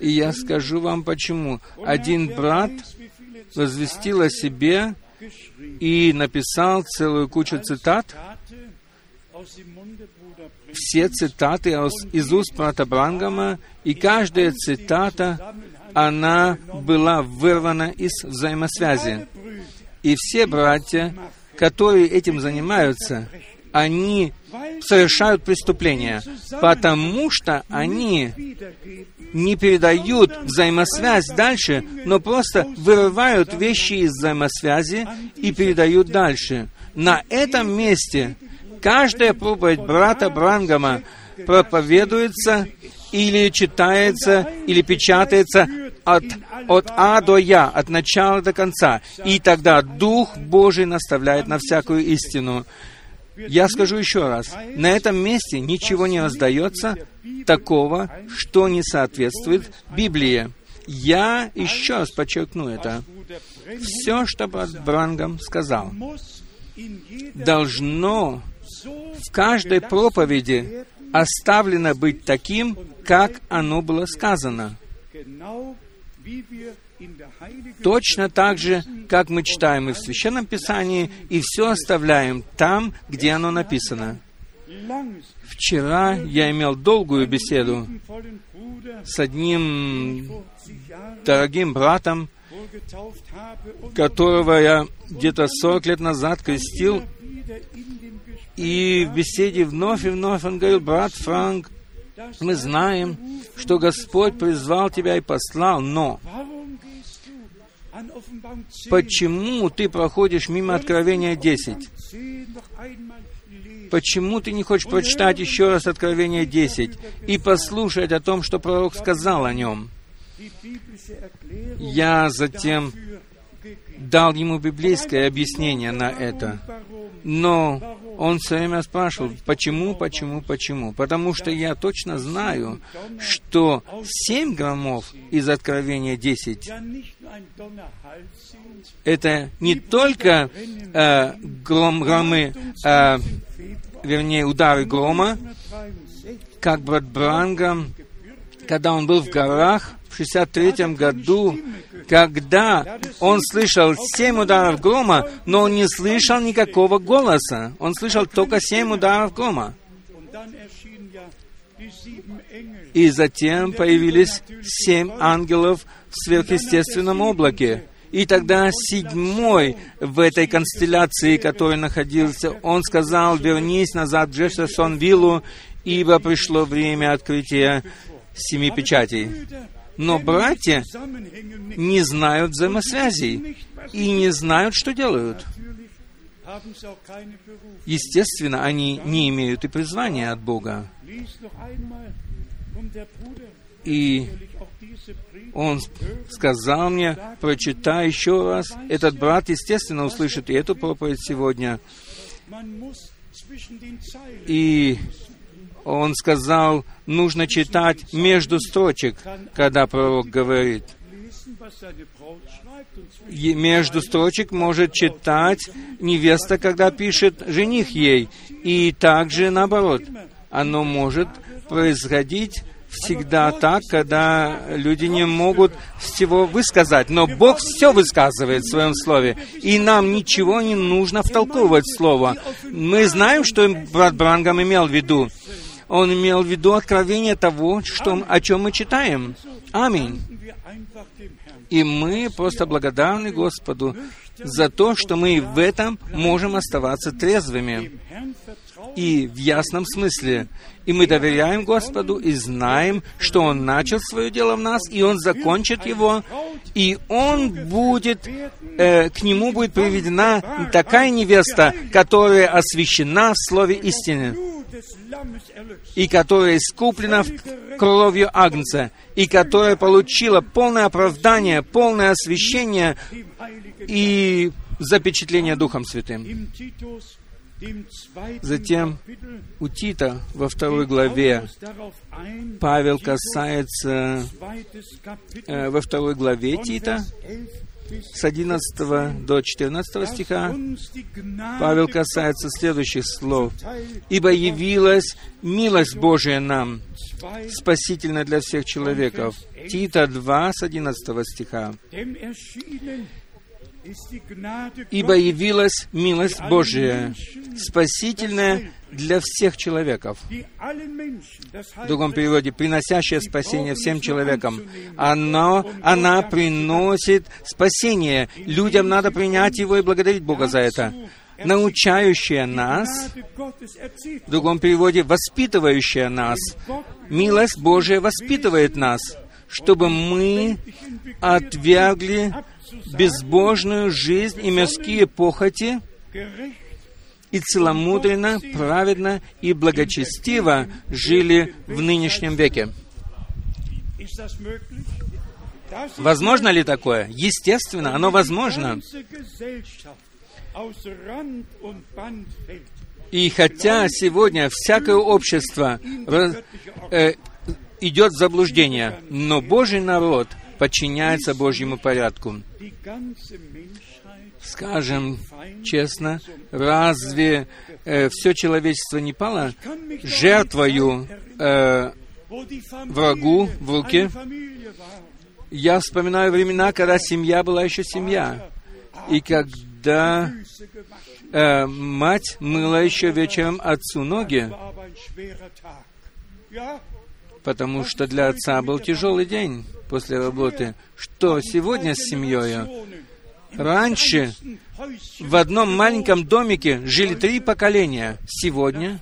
И я скажу вам почему. Один брат возвестил о себе и написал целую кучу цитат, все цитаты из уст брата Брангама, и каждая цитата, она была вырвана из взаимосвязи. И все братья, которые этим занимаются, они совершают преступления, потому что они не передают взаимосвязь дальше, но просто вырывают вещи из взаимосвязи и передают дальше. На этом месте каждая проповедь брата Брангама проповедуется или читается, или печатается от, от А до Я, от начала до конца. И тогда Дух Божий наставляет на всякую истину. Я скажу еще раз, на этом месте ничего не раздается такого, что не соответствует Библии. Я еще раз подчеркну это. Все, что брат Брангам сказал, должно в каждой проповеди оставлено быть таким, как оно было сказано. Точно так же, как мы читаем и в Священном Писании, и все оставляем там, где оно написано. Вчера я имел долгую беседу с одним дорогим братом, которого я где-то 40 лет назад крестил, и в беседе вновь и вновь он говорил, брат Франк, мы знаем, что Господь призвал тебя и послал, но почему ты проходишь мимо Откровения 10? Почему ты не хочешь прочитать еще раз Откровение 10 и послушать о том, что пророк сказал о нем? Я затем дал ему библейское объяснение на это. Но он все время спрашивал, почему, почему, почему? Потому что я точно знаю, что семь громов из Откровения 10 это не только э, гром, громы, э, вернее, удары грома, как брат Брангам, когда он был в горах в 63 году, когда он слышал семь ударов грома, но он не слышал никакого голоса. Он слышал только семь ударов грома. И затем появились семь ангелов сверхъестественном облаке. И тогда седьмой в этой констелляции, который находился, он сказал, вернись назад в Джефферсон-Виллу, ибо пришло время открытия семи печатей. Но братья не знают взаимосвязей и не знают, что делают. Естественно, они не имеют и призвания от Бога. И он сказал мне, прочитай еще раз. Этот брат, естественно, услышит и эту проповедь сегодня. И он сказал, нужно читать между строчек, когда пророк говорит. И между строчек может читать невеста, когда пишет жених ей. И также наоборот. Оно может происходить всегда так, когда люди не могут всего высказать. Но Бог все высказывает в Своем Слове, и нам ничего не нужно втолковывать Слово. Мы знаем, что брат Брангам имел в виду. Он имел в виду откровение того, что, о чем мы читаем. Аминь. И мы просто благодарны Господу за то, что мы в этом можем оставаться трезвыми и в ясном смысле. И мы доверяем Господу и знаем, что Он начал свое дело в нас, и Он закончит его, и Он будет, э, к Нему будет приведена такая невеста, которая освящена в Слове истины и которая искуплена кровью Агнца, и которая получила полное оправдание, полное освящение и запечатление Духом Святым. Затем у Тита во второй главе Павел касается э, во второй главе Тита с 11 до 14 стиха Павел касается следующих слов. «Ибо явилась милость Божия нам, спасительная для всех человеков». Тита 2 с 11 стиха. «Ибо явилась милость Божия, спасительная для всех человеков. В другом переводе, приносящая спасение всем человекам. Оно, она приносит спасение. Людям надо принять его и благодарить Бога за это. научающая нас, в другом переводе, воспитывающая нас. Милость Божия воспитывает нас, чтобы мы отвергли безбожную жизнь и мирские похоти и целомудренно, праведно и благочестиво жили в нынешнем веке. Возможно ли такое? Естественно, оно возможно. И хотя сегодня всякое общество э, идет заблуждение, но Божий народ подчиняется Божьему порядку. Скажем честно, разве все человечество не пало жертвою э, врагу в war. Я вспоминаю времена, когда семья была еще семья, и когда э, мать мыла еще вечером отцу ноги, потому что для отца был тяжелый день после работы. Что сегодня с семьей? Раньше в одном маленьком домике жили три поколения. Сегодня,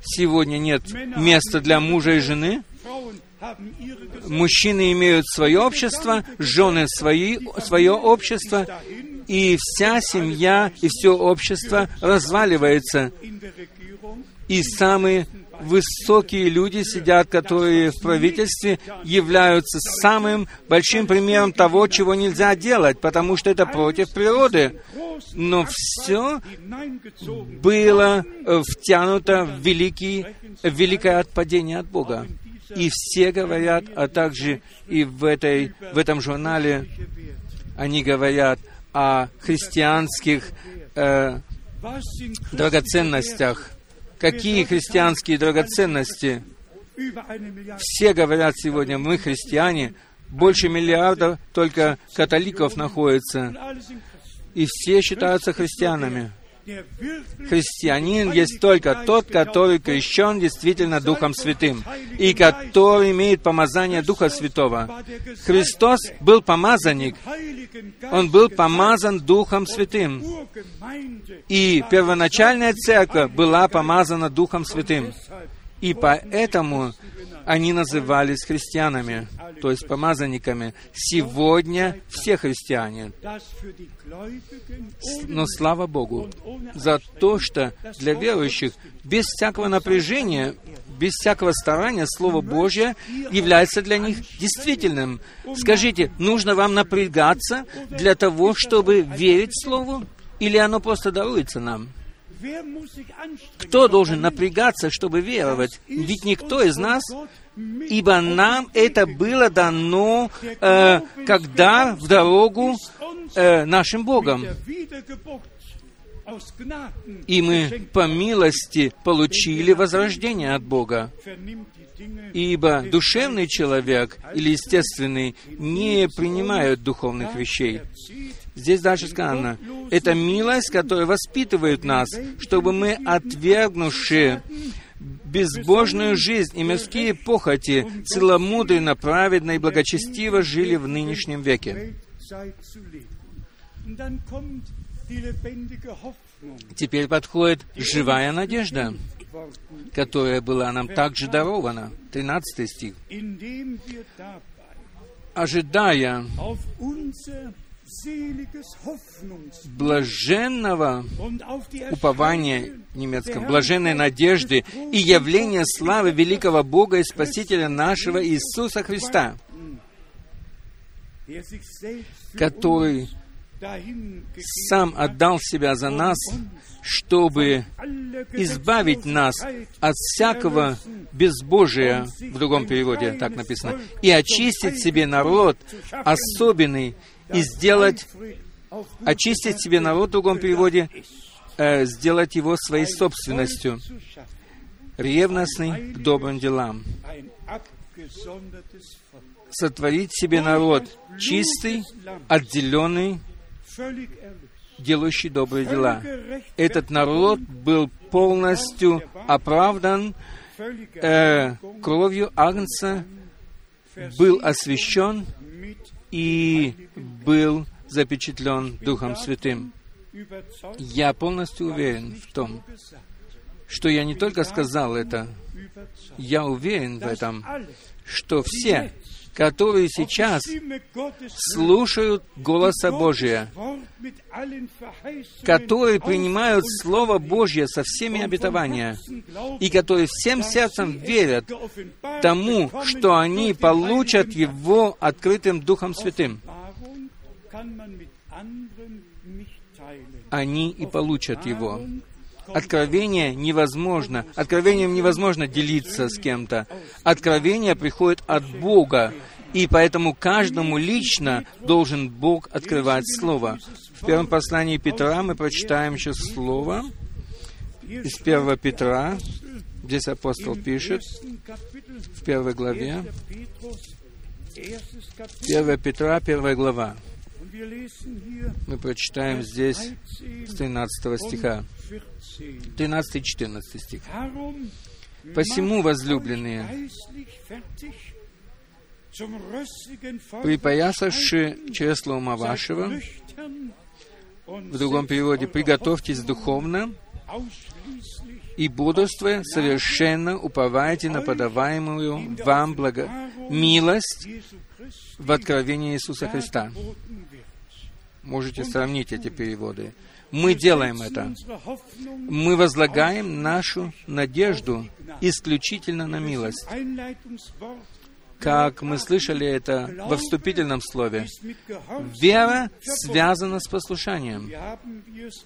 сегодня нет места для мужа и жены. Мужчины имеют свое общество, жены свои, свое общество, и вся семья и все общество разваливается. И самые высокие люди сидят, которые в правительстве являются самым большим примером того, чего нельзя делать, потому что это против природы. Но все было э, втянуто в, великий, в великое отпадение от Бога. И все говорят, а также и в, этой, в этом журнале они говорят о христианских э, драгоценностях. Какие христианские драгоценности? Все говорят сегодня, мы христиане, больше миллиарда только католиков находится, и все считаются христианами. Христианин есть только тот, который крещен действительно Духом Святым, и который имеет помазание Духа Святого. Христос был помазанник, Он был помазан Духом Святым, и первоначальная церковь была помазана Духом Святым. И поэтому они назывались христианами, то есть помазанниками. Сегодня все христиане. Но слава Богу за то, что для верующих без всякого напряжения, без всякого старания Слово Божье является для них действительным. Скажите, нужно вам напрягаться для того, чтобы верить Слову? Или оно просто даруется нам? Кто должен напрягаться, чтобы веровать? Ведь никто из нас, ибо нам это было дано, э, когда в дорогу э, нашим Богом. И мы по милости получили возрождение от Бога. Ибо душевный человек или естественный не принимают духовных вещей. Здесь дальше сказано, это милость, которая воспитывает нас, чтобы мы, отвергнувши безбожную жизнь и мирские похоти, целомудренно, праведно и благочестиво жили в нынешнем веке. Теперь подходит живая надежда, которая была нам также дарована. 13 стих. Ожидая блаженного упования немецком, блаженной надежды и явления славы великого Бога и Спасителя нашего Иисуса Христа, который сам отдал себя за нас, чтобы избавить нас от всякого безбожия, в другом переводе так написано, и очистить себе народ особенный, и сделать, очистить себе народ, в другом переводе, э, сделать его своей собственностью, ревностный к добрым делам, сотворить себе народ чистый, отделенный, делающий добрые дела. Этот народ был полностью оправдан э, кровью Агнца, был освящен и был запечатлен Духом Святым. Я полностью уверен в том, что я не только сказал это, я уверен в этом, что все, которые сейчас слушают голоса Божия, которые принимают Слово Божье со всеми обетованиями, и которые всем сердцем верят тому, что они получат Его открытым Духом Святым. Они и получат Его. Откровение невозможно. Откровением невозможно делиться с кем-то. Откровение приходит от Бога. И поэтому каждому лично должен Бог открывать Слово. В первом послании Петра мы прочитаем сейчас Слово из 1 Петра. Здесь апостол пишет в первой главе. 1. Petrus, erstes Kapitel, 1 Петра, первая глава. Мы прочитаем здесь с 13 стиха. 14. 13 и 14 стих. Посему, возлюбленные, припоясавши чресло ума вашего, в другом переводе, приготовьтесь духовно и бодрствуя совершенно уповайте на подаваемую вам благо... милость в откровении Иисуса Христа. Можете сравнить эти переводы. Мы делаем это. Мы возлагаем нашу надежду исключительно на милость. Как мы слышали это во вступительном слове. Вера связана с послушанием. Hier haben wir es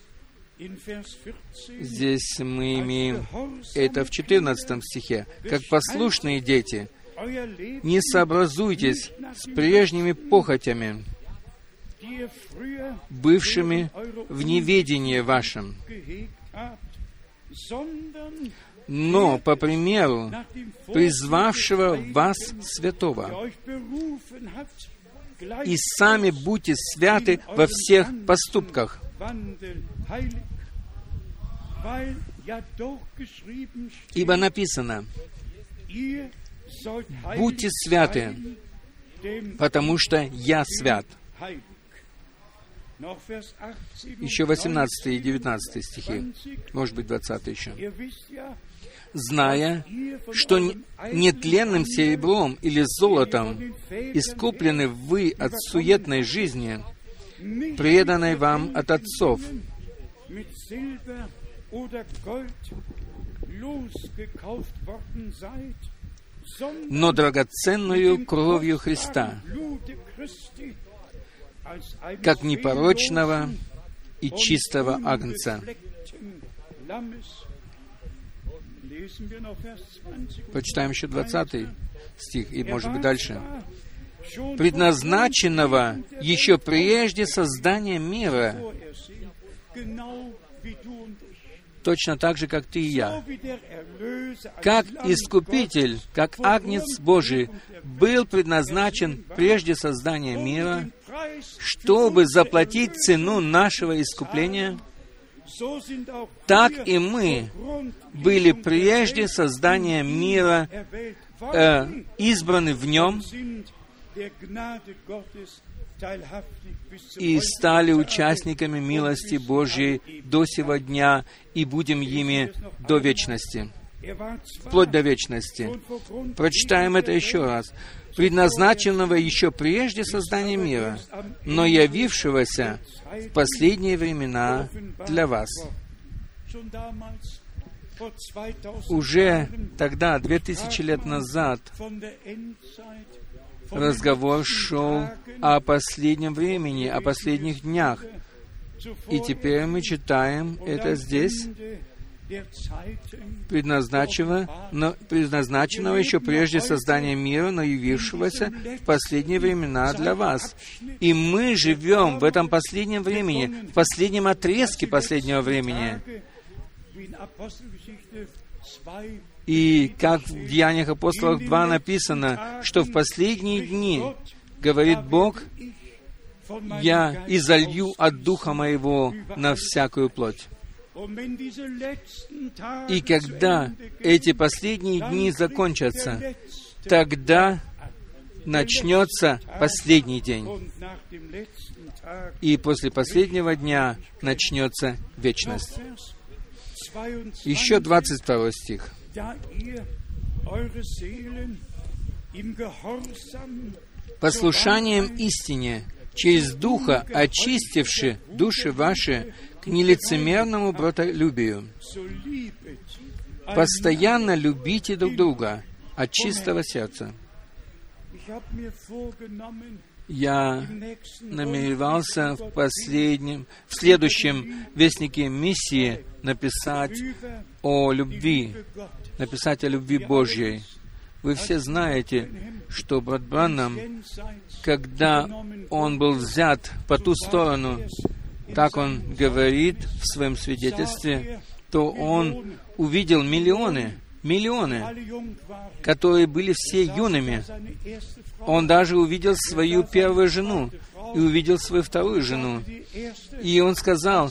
in Vers 14 Здесь мы имеем это в 14 стихе. Как послушные дети, не сообразуйтесь с прежними похотями, бывшими в неведении вашем, но по примеру призвавшего вас святого. И сами будьте святы во всех поступках, ибо написано, будьте святы, потому что я свят. heilig. Noch Vers 18 und Еще 18 и 19 стихи, 20. может быть, 20 еще. Зная, что нетленным серебром или золотом искуплены вы от суетной жизни, преданной вам от отцов, но драгоценную кровью Христа, как непорочного и чистого агнца. unbefleckten Lammes. Lesen wir noch Vers 20 und Прочитаем еще 20 стих и, может быть, дальше. предназначенного еще прежде создания мира, точно так же, как ты и я. Как Искупитель, как Агнец Божий был предназначен прежде создания мира, чтобы заплатить цену нашего искупления, так и мы были прежде создания мира э, избраны в нем и стали участниками милости Божьей до сего дня и будем ими до вечности, вплоть до вечности. Прочитаем это еще раз. Предназначенного еще прежде создания мира, но явившегося в последние времена для вас. Schon damals, vor 2000 Уже тогда, две тысячи лет назад, разговор шел о последнем времени, о последних днях. И теперь мы читаем это здесь, предназначенного, но, предназначенного еще прежде создания мира, но явившегося в последние времена для вас. И мы живем в этом последнем времени, в последнем отрезке последнего времени. wie in Apostelgeschichte 2 И как в Деяниях апостолов 2 написано, что в последние дни, говорит Бог, я изолью от Духа Моего на всякую плоть. И когда эти последние дни закончатся, тогда начнется последний день. И после последнего дня начнется вечность. Vers 22. Еще 22 стих. Послушанием истине, через Духа очистивши души ваши к нелицемерному братолюбию. Постоянно любите друг друга от чистого сердца. Я намеревался в последнем, в следующем Вестнике миссии написать о любви, написать о любви Божьей. Вы все знаете, что брат Браннам, когда он был взят по ту сторону, так он говорит в своем свидетельстве, то он увидел миллионы, миллионы, которые были все юными. Он даже увидел свою первую жену и увидел свою вторую жену. И он сказал,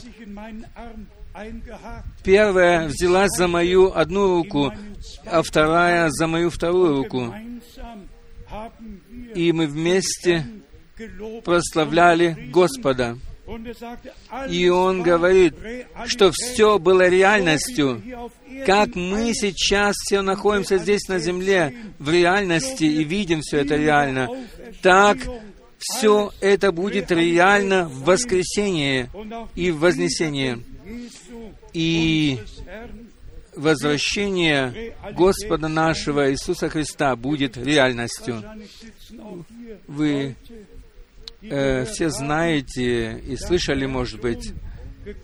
первая взялась за мою одну руку, а вторая за мою вторую руку. И мы вместе прославляли Господа. И он говорит, что все было реальностью. Как мы сейчас все находимся здесь на земле в реальности и видим все это реально, так все это будет реально в воскресении и в вознесении. И возвращение Господа нашего Иисуса Христа будет реальностью. Вы э, все знаете и слышали, может быть,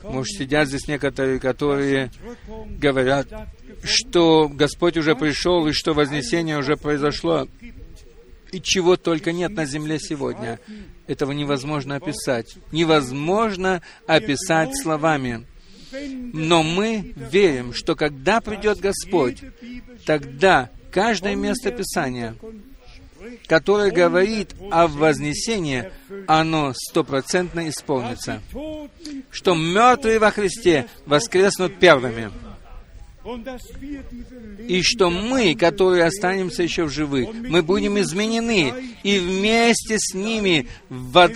может, сидят здесь некоторые, которые говорят, что Господь уже пришел и что Вознесение уже произошло, и чего только нет на земле сегодня. Этого невозможно описать. Невозможно описать словами. Но мы верим, что когда придет Господь, тогда каждое место Писания, которое говорит о вознесении, оно стопроцентно исполнится. Что мертвые во Христе воскреснут первыми. И что мы, которые останемся еще в живых, мы будем изменены, и вместе с ними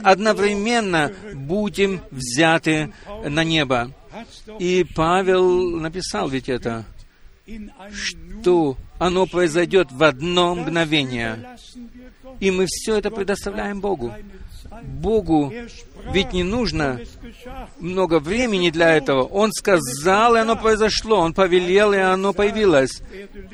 одновременно будем взяты на небо. И Павел написал ведь это, что оно произойдет в одно мгновение. И мы все это предоставляем Богу. Богу ведь не нужно много времени для этого. Он сказал, и оно произошло. Он повелел, и оно появилось.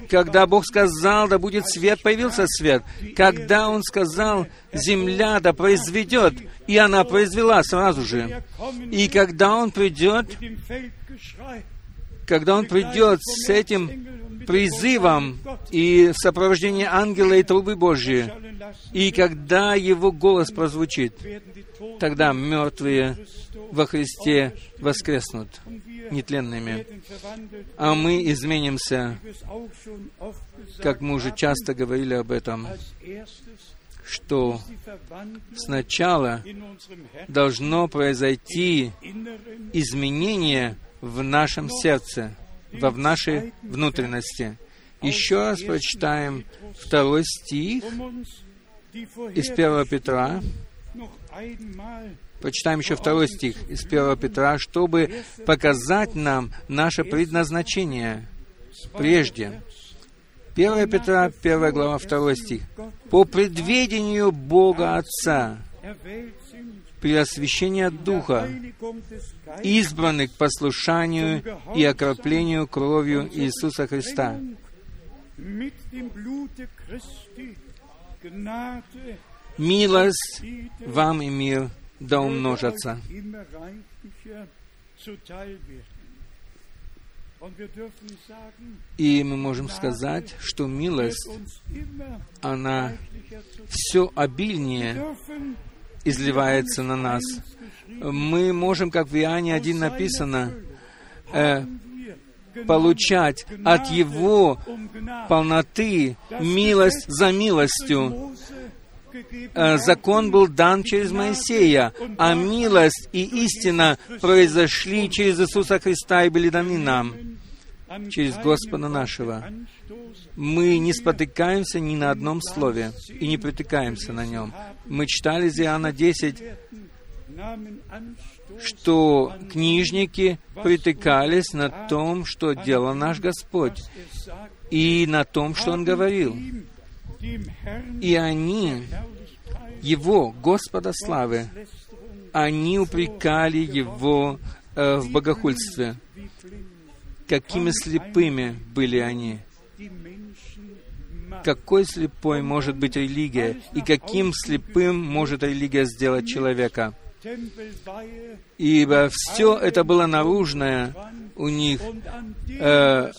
Когда Бог сказал, да будет свет, появился свет. Когда Он сказал, земля да произведет, и она произвела сразу же. И когда Он придет, когда Он придет с этим призывом и в сопровождении ангела и трубы Божьей, и когда Его голос прозвучит, тогда мертвые во Христе воскреснут нетленными, а мы изменимся, как мы уже часто говорили об этом, что сначала должно произойти изменение в нашем сердце, во в нашей внутренности. Еще раз прочитаем второй стих из 1 Петра. Прочитаем еще второй стих из 1 Петра, чтобы показать нам наше предназначение прежде. 1 Петра, 1 глава, 2 стих. «По предведению Бога Отца, от Духа, избраны к послушанию и окроплению кровью Иисуса Христа, милость вам и мир да умножатся». И мы можем сказать, что милость, она все обильнее изливается на нас. Мы можем, как в Иоанне 1 написано, э, получать от Его полноты милость за милостью. Э, закон был дан через Моисея, а милость и истина произошли через Иисуса Христа и были даны нам, через Господа нашего. Мы не спотыкаемся ни на одном слове и не притыкаемся на нем. Мы читали из Иоанна 10, nahmen Anstoß что книжники притыкались на том, что делал наш Господь, и на том, что Он говорил. И они, Его, Господа славы, они упрекали Его э, в богохульстве. Какими слепыми были они. Какой слепой может быть религия, и каким слепым может религия сделать человека? Ибо все это было наружное у них, gegen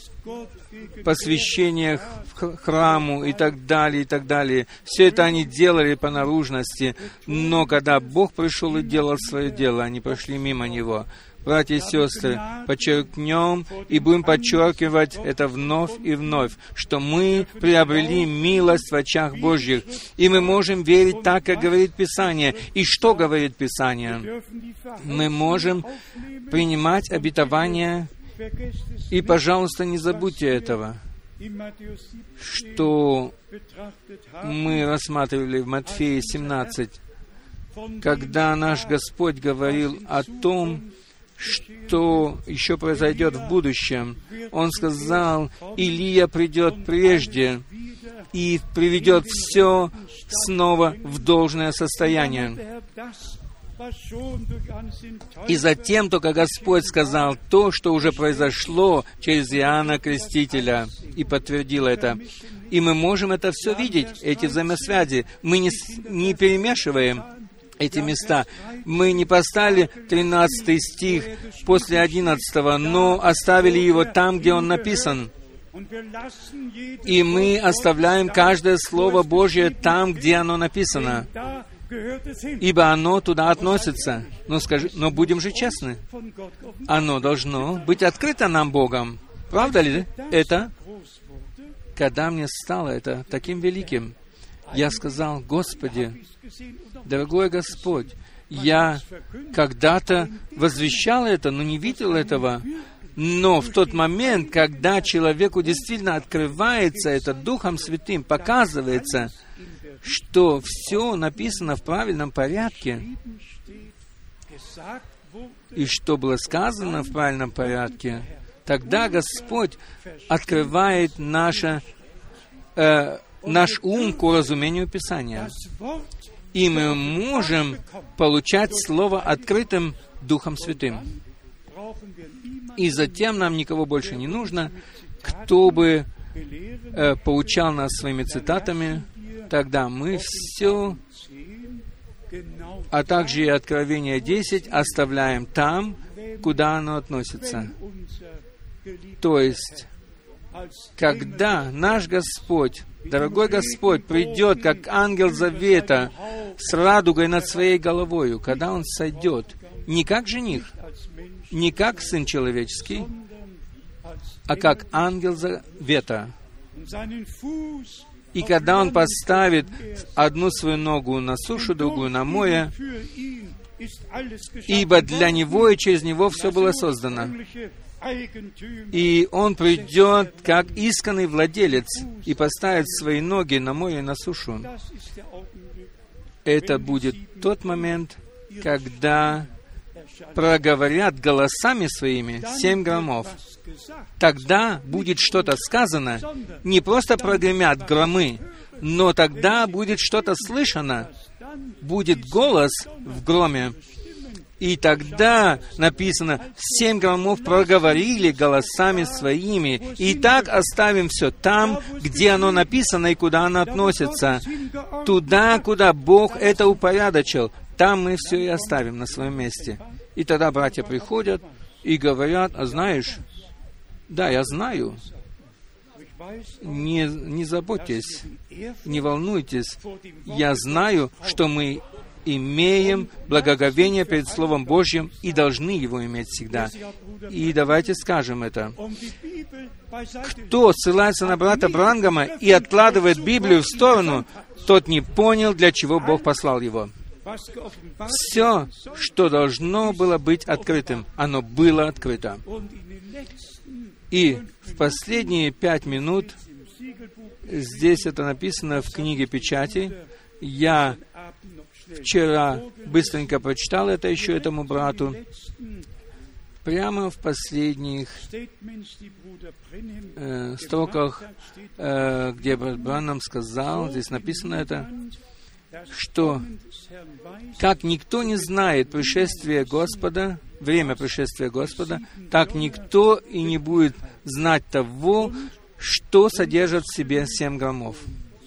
посвящениях храму и так далее, и так далее. Все это они делали по наружности, но когда Бог пришел и делал свое дело, они прошли мимо Него. Братья и сестры, подчеркнем и будем подчеркивать это вновь и вновь, что мы приобрели милость в очах Божьих, и мы можем верить так, как говорит Писание. И что говорит Писание? Мы можем принимать обетование, и, пожалуйста, не забудьте этого, in Matthäus 17 что мы рассматривали в Матфея 17, von когда наш Господь говорил о том, что еще произойдет в будущем. Он сказал, Илия придет прежде и приведет все снова в должное состояние. И затем только Господь сказал то, что уже произошло через Иоанна Крестителя, и подтвердил это. И мы можем это все видеть, эти взаимосвязи. Мы не, не перемешиваем эти места. Мы не поставили 13 стих после 11, но оставили его там, где он написан. И мы оставляем каждое Слово Божье там, где оно написано, ибо оно туда относится. Но, скажи, но будем же честны. Оно должно быть открыто нам Богом. Правда ли это? Когда мне стало это таким великим, я сказал, Господи, дорогой Господь, я когда-то возвещал это, но не видел этого. Но в тот момент, когда человеку действительно открывается это Духом Святым, показывается, что все написано в правильном порядке, и что было сказано в правильном порядке, тогда Господь открывает наше, э, наш ум к уразумению Писания. И мы можем получать Слово открытым Духом Святым. И затем нам никого больше не нужно, кто бы э, поучал нас своими цитатами. Тогда мы все, 10 genau а также и Откровение 10 оставляем там, куда оно относится. То есть, когда наш Господь, дорогой Господь, придет, как ангел завета, с радугой над своей головою, когда Он сойдет, не как жених, не как Сын Человеческий, а как ангел завета. И когда Он поставит одну свою ногу на сушу, другую на море, ибо для. Него и через Него все было создано. И Он придет, как исканный владелец, и поставит свои ноги на море и на сушу. Это будет тот момент, когда проговорят голосами своими семь громов. Тогда будет что-то сказано, не просто прогремят громы, но тогда будет что-то слышано, будет голос в громе. И тогда написано, семь громов проговорили голосами своими. И так оставим все там, где оно написано и куда оно относится. Туда, куда Бог это упорядочил, там мы все и оставим на своем месте. И тогда братья приходят и говорят, а знаешь, да, я знаю, не, не заботьтесь, не волнуйтесь, я знаю, что мы имеем благоговение перед Словом Божьим и должны его иметь всегда. И давайте скажем это. Кто ссылается на брата Брангама и откладывает Библию в сторону, тот не понял, для чего Бог послал его. Все, что должно было быть открытым, оно было открыто. И в последние пять минут, здесь это написано в книге печати, я вчера быстренько прочитал это еще этому брату. Прямо в последних э, строках, э, где брат Браннам сказал, здесь написано это, что как никто не знает пришествие Господа, время пришествия Господа, так никто и не будет знать того, что содержит в себе семь громов.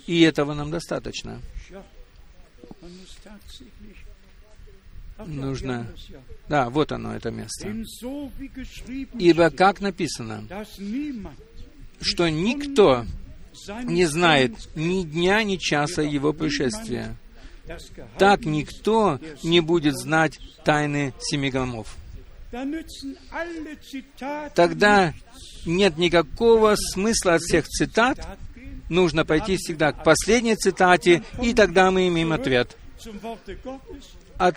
И этого нам достаточно. Нужно... Да, вот оно, это место. Ибо как написано, что никто не знает ни дня, ни часа его пришествия. Так никто не будет знать тайны семи громов. Тогда нет никакого смысла от всех цитат. Нужно пойти всегда к последней цитате, и тогда мы имеем ответ.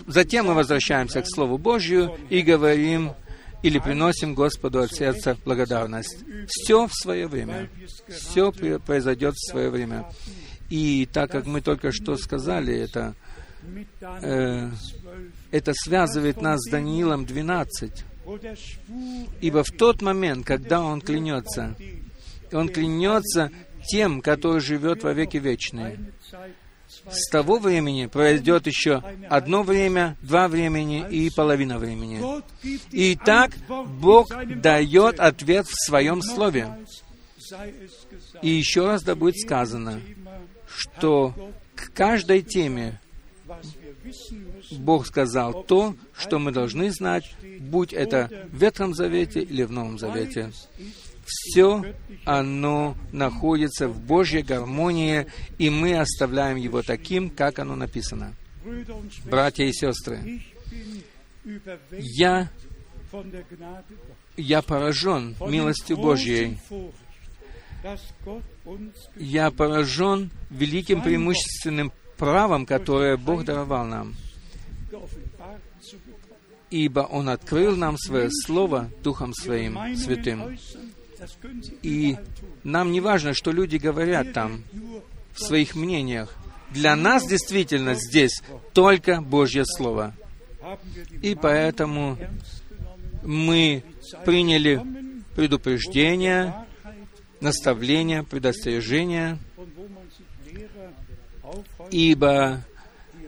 Затем мы возвращаемся к Слову Божью и говорим или приносим Господу от сердца благодарность. Все в свое время. Все произойдет в свое время. И так как мы только что сказали, это, э, это связывает нас с Даниилом 12. Ибо в тот момент, когда он клянется, он клянется тем, который живет во веки вечные. С того времени пройдет еще одно время, два времени и половина времени. И так Бог дает ответ в Своем Слове. И еще раз да будет сказано, что к каждой теме Бог сказал то, что мы должны знать, будь это в Ветхом Завете или в Новом Завете. Все оно находится в Божьей гармонии, и мы оставляем его таким, как оно написано. Братья и сестры, я, я поражен милостью Божьей. Я поражен великим преимущественным правом, которое Бог даровал нам. Ибо Он открыл нам Свое Слово Духом Своим Святым. И нам не важно, что люди говорят там в своих мнениях. Для нас действительно здесь только Божье Слово. И поэтому мы приняли предупреждение, наставление, предостережение, ибо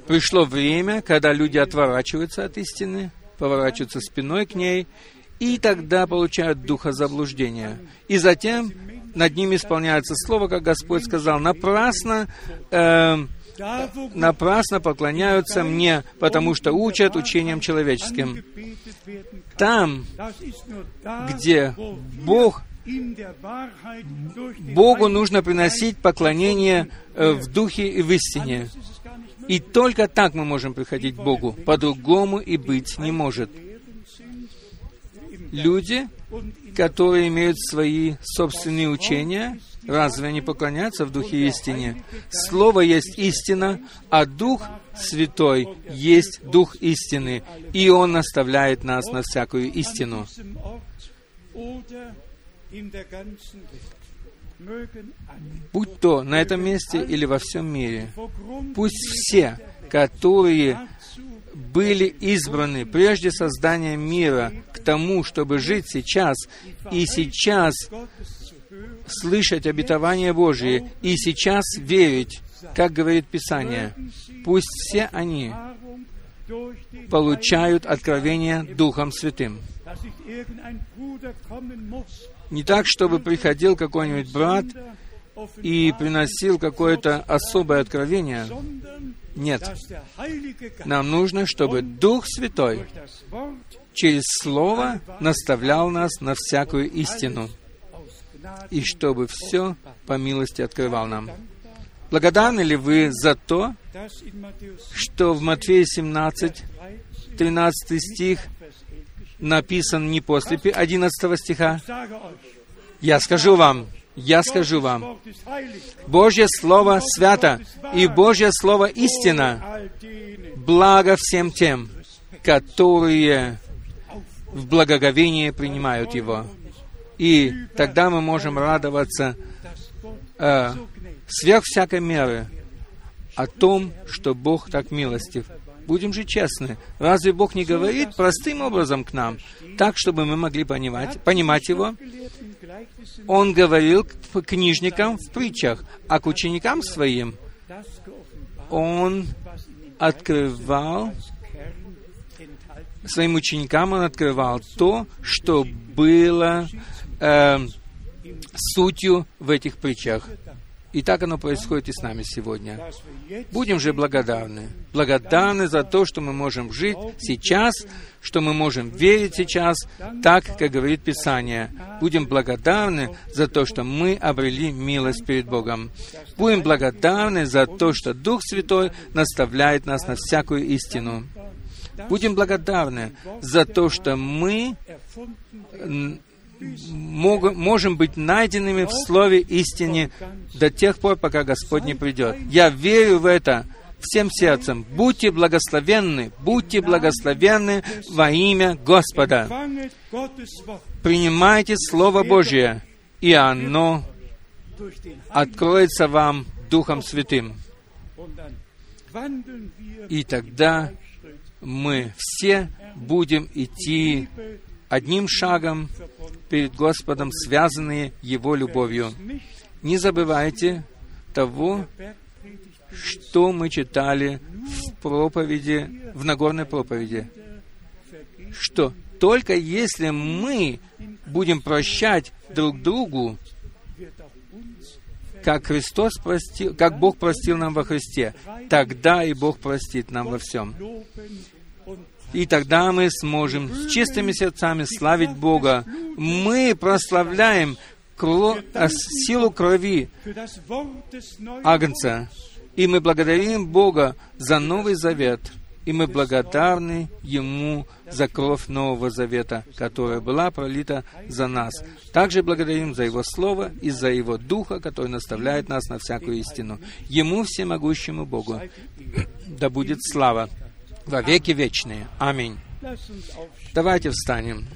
пришло время, когда люди отворачиваются от истины, поворачиваются спиной к ней, и тогда получают духа заблуждения. И затем над ними исполняется слово, как Господь сказал, напрасно, э, напрасно поклоняются мне, потому что учат учением человеческим. Там, где Бог Богу нужно приносить поклонение э, в духе и в истине. И только так мы можем приходить к Богу. По-другому и быть не может. Люди, которые имеют свои собственные учения, разве они поклоняются в духе истине? Слово есть истина, а Дух Святой есть Дух истины, и Он наставляет нас на всякую истину будь то на этом месте или во всем мире, пусть все, которые были избраны прежде создания мира к тому, чтобы жить сейчас и сейчас слышать обетование Божие и сейчас верить, как говорит Писание, пусть все они получают откровение Духом Святым. Не так, чтобы приходил какой-нибудь брат и приносил какое-то особое откровение. Нет. Нам нужно, чтобы Дух Святой через Слово наставлял нас на всякую истину, и чтобы все по милости открывал нам. Благодарны ли вы за то, что в Матфея 17, 13 стих написан не после 11 стиха. Я скажу вам, я скажу вам, Божье Слово свято, и Божье Слово истина, благо всем тем, которые в благоговении принимают его. И тогда мы можем радоваться э, сверх всякой меры, о том, что Бог так милостив. Будем же честны. Разве Бог не говорит простым образом к нам, так, чтобы мы могли понимать, понимать Его? Он говорил к книжникам в притчах, а к ученикам своим Он открывал своим ученикам он открывал то, что было э, сутью в этих притчах. И так оно происходит и с нами сегодня. Будем же благодарны. Благодарны за то, что мы можем жить сейчас, что мы можем верить сейчас, так, как говорит Писание. Будем благодарны за то, что мы обрели милость перед Богом. Будем благодарны за то, что Дух Святой наставляет нас на всякую истину. Будем благодарны за то, что мы можем быть найденными в Слове истине до тех пор, пока Господь не придет. Я верю в это всем сердцем. Будьте благословенны, будьте благословенны во имя Господа. Принимайте Слово Божье, и оно откроется вам Духом Святым. И тогда мы все будем идти одним шагом перед Господом, связанные Его любовью. Не забывайте того, что мы читали в проповеди, в Нагорной проповеди, что только если мы будем прощать друг другу, как Христос простил, как Бог простил нам во Христе, тогда и Бог простит нам во всем. И тогда мы сможем с чистыми сердцами славить Бога. Мы прославляем кро... силу крови Агнца. И мы благодарим Бога за Новый Завет. И мы благодарны Ему за кровь Нового Завета, которая была пролита за нас. Также благодарим за Его Слово и за Его Духа, который наставляет нас на всякую истину. Ему, всемогущему Богу, да будет слава во веки вечные. Аминь. Давайте встанем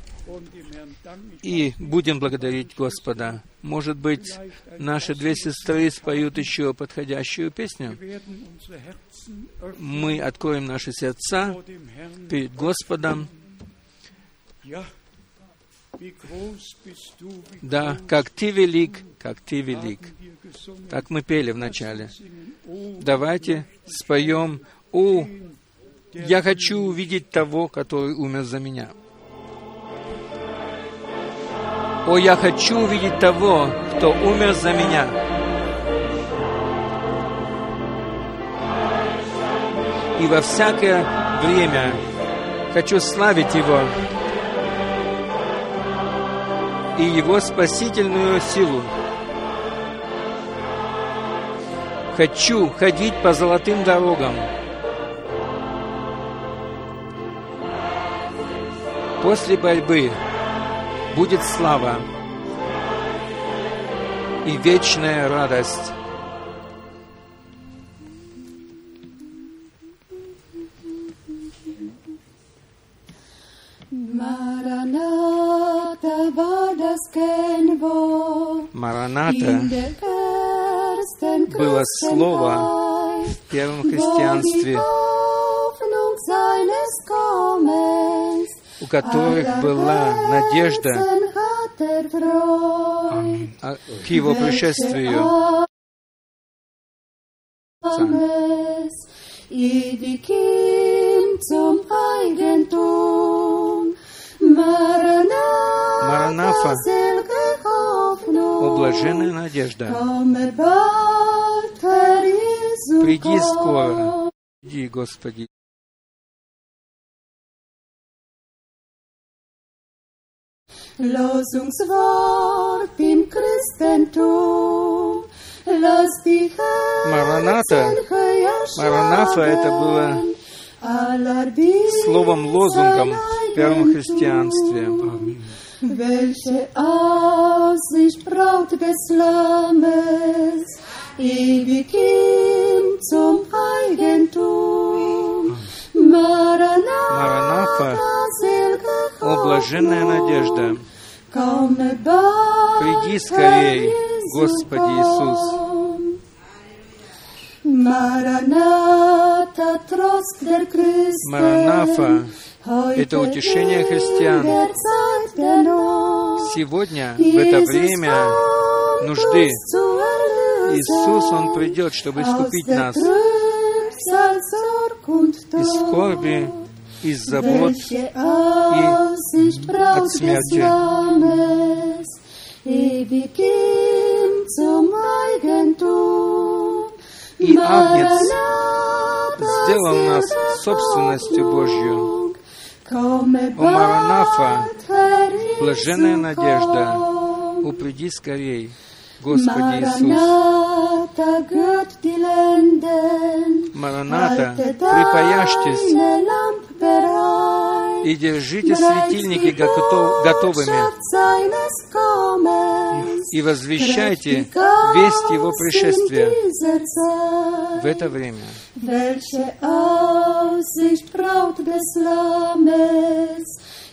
и будем благодарить Господа. Может быть, наши две сестры споют еще подходящую песню. Мы откроем наши сердца перед Господом. Да, как Ты велик, как Ты велик. Так мы пели в начале. Давайте споем «О, я хочу увидеть того, который умер за меня». О, я хочу увидеть того, кто умер за меня. И во всякое время хочу славить Его и Его спасительную силу. Хочу ходить по золотым дорогам. После борьбы будет слава и вечная радость. Мараната было слово в первом христианстве, у которых была надежда. А, к Его пришествию. Маранафа, о блаженная надежда, приди скоро, иди, Господи. Losungswort im Christentum. Мараната, Маранафа это было словом лозунгом в первом христианстве. Welche Aussicht Braut des Lammes, ewig ihm zum Eigentum. Маранафа, о блаженная надежда, Приди скорей, Господи Иисус. Маранафа это утешение христиан. Сегодня, в это время нужды. Иисус, Он придет, чтобы Aus искупить нас из скорби, из забот, Braut des смерти. И Агнец сделал нас собственностью Божью. О Маранафа, блаженная надежда, упреди скорей, Господи Иисус. Мараната, припаяшьтесь. И держите светильники готов- готовыми, и возвещайте весть Его пришествия. в это время. Welche Aussicht Braut des Lammes,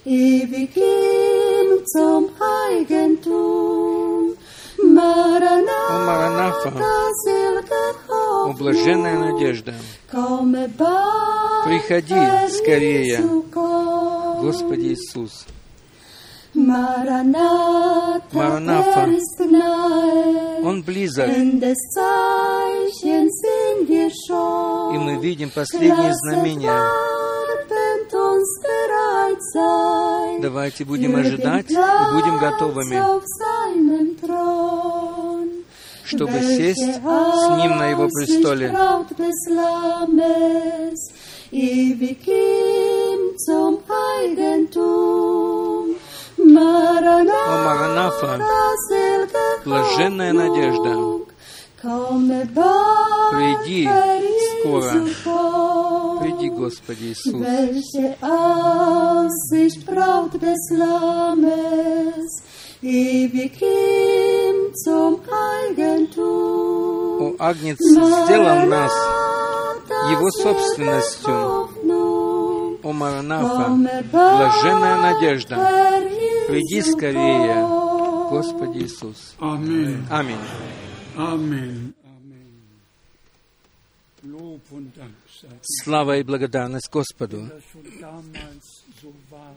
ewig ihm zum Eigentum. О Маранафа, о блаженная надежда, Приходи скорее. Господи Иисус. Маранафа. Он близок, и мы видим последние знамения. Давайте будем ожидать и будем готовыми, чтобы сесть с Ним на Его престоле. О Маранафа, блаженная надежда, Приди скоро. Приди, Господи Иисус. О Агнец сделал нас Его собственностью. О Маранафа, блаженная надежда, приди скорее, Господи Иисус. Amen. Аминь. Слава и благодарность Господу.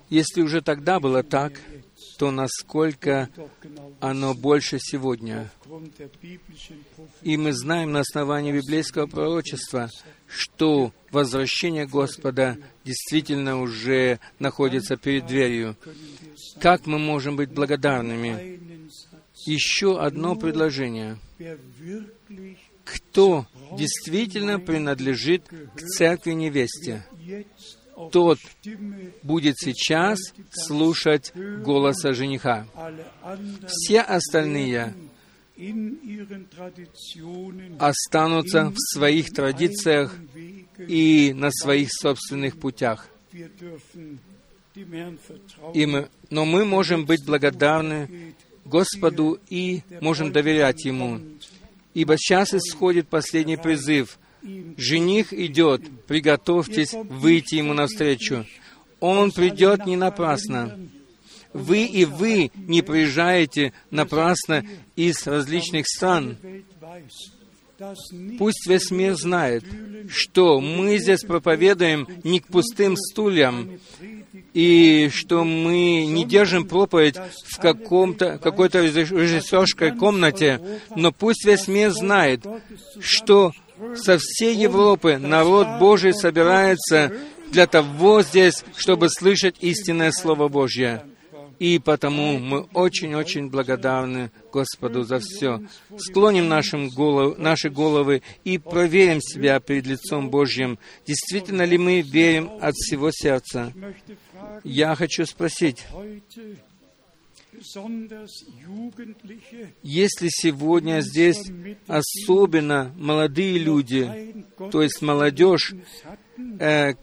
Если уже тогда было так, то насколько оно больше сегодня. И мы знаем на основании библейского пророчества, что возвращение Господа действительно уже находится перед дверью. Как мы можем быть благодарными? Еще одно предложение. wer wirklich Кто действительно принадлежит к церкви невесте, тот будет сейчас слушать голоса жениха. Все остальные останутся в своих традициях и на своих собственных путях. И мы, но мы можем быть благодарны Господу и можем доверять Ему. Ибо сейчас исходит последний призыв. Жених идет, приготовьтесь выйти Ему навстречу. Он придет не напрасно. Вы и вы не приезжаете напрасно из различных стран. Пусть весь мир знает, что мы здесь проповедуем не к пустым стульям, и что мы не держим проповедь в каком-то, какой-то режиссерской комнате, но пусть весь мир знает, что со всей Европы народ Божий собирается для того здесь, чтобы слышать истинное Слово Божье. И потому мы очень-очень благодарны Господу за все. Склоним нашим голов, наши головы и проверим себя перед лицом Божьим. Действительно ли мы верим от всего сердца? Я хочу спросить, если сегодня здесь особенно молодые люди, то есть молодежь, э,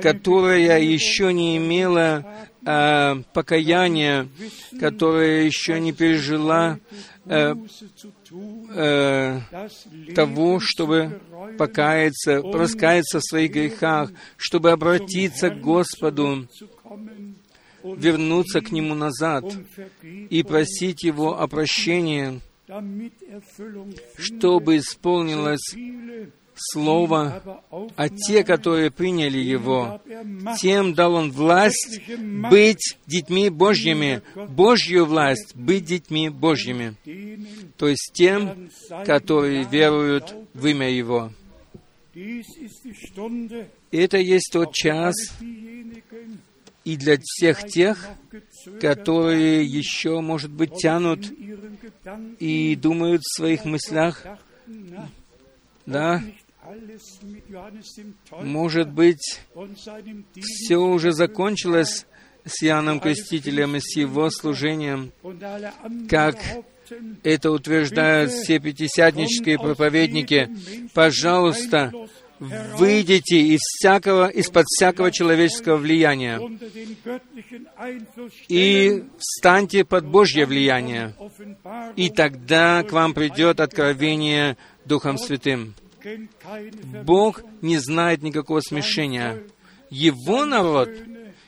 которая еще не имела э, покаяния, которая еще не пережила э, э, того, чтобы покаяться, раскаяться в своих грехах, чтобы обратиться к Господу, вернуться к Нему назад и просить Его о прощении, чтобы исполнилось Слово, а те, которые приняли Его, тем дал Он власть быть детьми Божьими, Божью власть быть детьми Божьими, то есть тем, которые веруют в имя Его. Это есть тот час и для всех тех, которые еще, может быть, тянут и думают в своих мыслях, да, может быть, все уже закончилось с Иоанном Крестителем и с его служением, как это утверждают все пятидесятнические проповедники. Пожалуйста, выйдите из всякого, из-под всякого человеческого влияния и встаньте под Божье влияние, и тогда к вам придет откровение Духом Святым. Бог не знает никакого смешения. Его народ,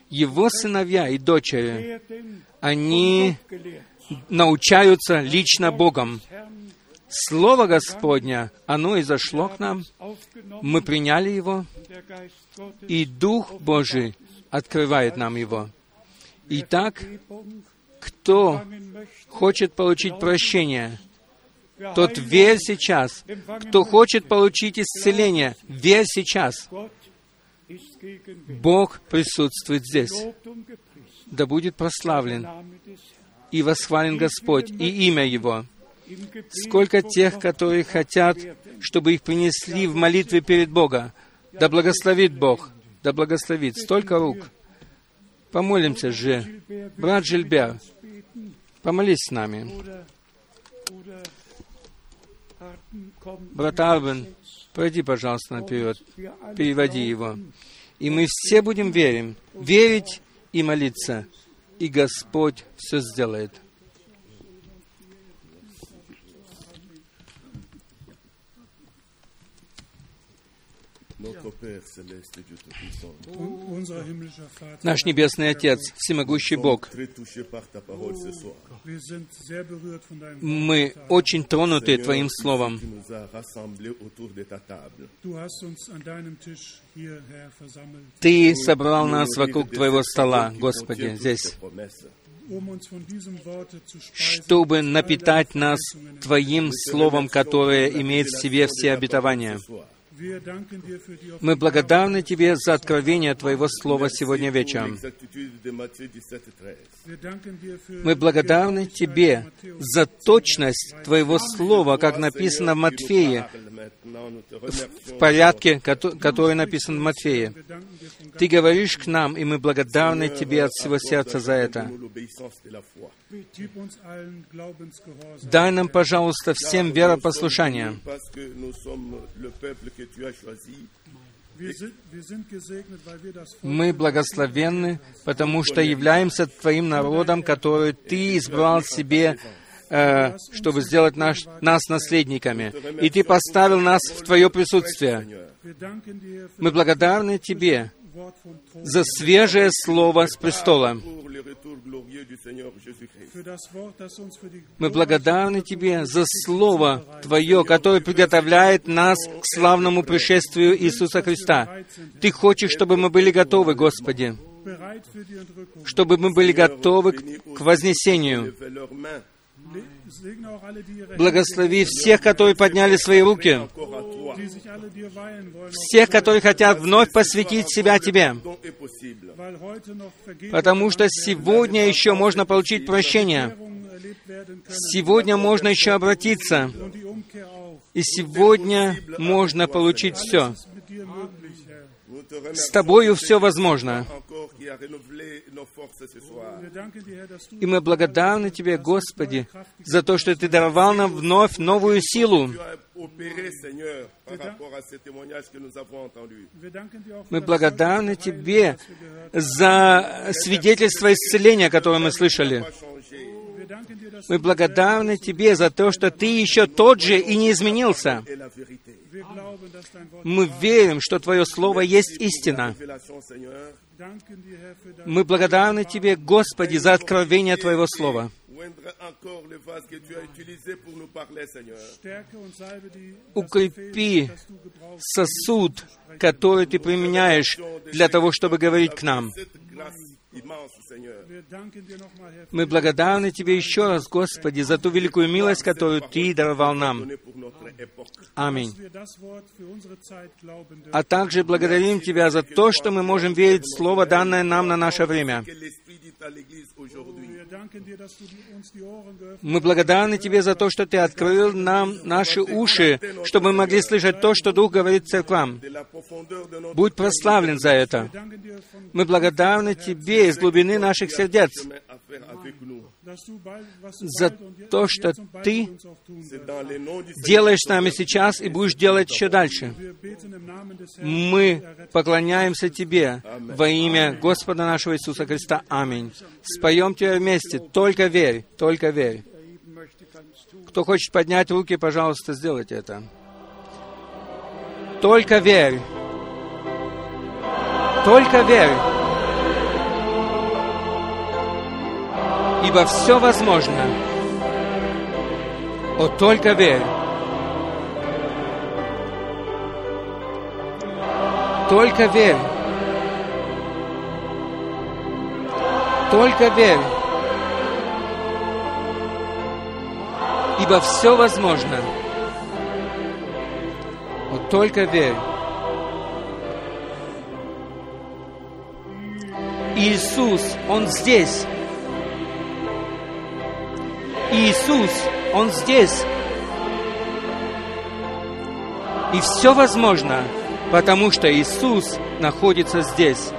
его сыновья и дочери, они научаются лично Богом. Слово Господня, оно изошло к нам, мы приняли его, и Дух Божий открывает нам его. Итак, кто хочет получить прощение, тот верь сейчас. Кто хочет получить исцеление, верь сейчас. Бог присутствует здесь. Да будет прославлен и восхвален Господь и имя Его. Сколько тех, которые хотят, чтобы их принесли в молитве перед Богом. Да благословит Бог, да благословит. Столько рук. Помолимся же. Брат Жильбер, помолись с нами. Брат Арбен, пойди, пожалуйста, наперед, переводи его. И мы все будем верить, верить и молиться, и Господь все сделает. Наш Небесный Отец, Всемогущий Бог, мы очень тронуты Твоим Словом. Ты собрал нас вокруг Твоего стола, Господи, здесь, чтобы напитать нас Твоим Словом, которое имеет в себе все обетования. Мы благодарны Тебе за откровение Твоего Слова сегодня вечером. Мы благодарны Тебе за точность Твоего Слова, как написано в Матфее, в порядке, который написан в Матфее. Ты говоришь к нам, и мы благодарны Тебе от всего сердца за это. Дай нам, пожалуйста, всем веропослушание. Мы благословенны, потому что являемся Твоим народом, который Ты избрал себе, э, чтобы сделать наш, нас наследниками. И Ты поставил нас в Твое присутствие. Мы благодарны Тебе за свежее слово с престола. Мы благодарны Тебе за Слово Твое, которое приготовляет нас к славному пришествию Иисуса Христа. Ты хочешь, чтобы мы были готовы, Господи, чтобы мы были готовы к вознесению. Благослови всех, которые подняли свои руки, всех, которые хотят вновь посвятить себя Тебе, потому что сегодня еще можно получить прощение, сегодня можно еще обратиться, и сегодня можно получить все. С Тобою все возможно. И мы благодарны Тебе, Господи, за то, что Ты даровал нам вновь новую силу. Мы благодарны Тебе за свидетельство исцеления, которое мы слышали. Мы благодарны Тебе за то, что Ты еще тот же и не изменился. Мы верим, что Твое Слово есть истина. Мы благодарны Тебе, Господи, за откровение Твоего Слова. Укрепи сосуд, который ты применяешь для того, чтобы говорить к нам. Мы благодарны Тебе еще раз, Господи, за ту великую милость, которую Ты даровал нам. Аминь. А также благодарим Тебя за то, что мы можем верить в Слово, данное нам на наше время. Мы благодарны Тебе за то, что Ты открыл нам наши уши, чтобы мы могли слышать то, что Дух говорит церквам. Будь прославлен за это. Мы благодарны Тебе из глубины наших сердец за то, что Ты делаешь с нами сейчас и будешь делать еще дальше. Мы поклоняемся Тебе во имя Господа нашего Иисуса Христа. Аминь. Споем Тебя вместе. Только верь, только верь. Кто хочет поднять руки, пожалуйста, сделайте это. Только верь. Только верь. Ибо все возможно. О, только верь. Только верь. Только верь. Ибо все возможно. Вот только верь. Иисус, Он здесь. Иисус, Он здесь. И все возможно, потому что Иисус находится здесь.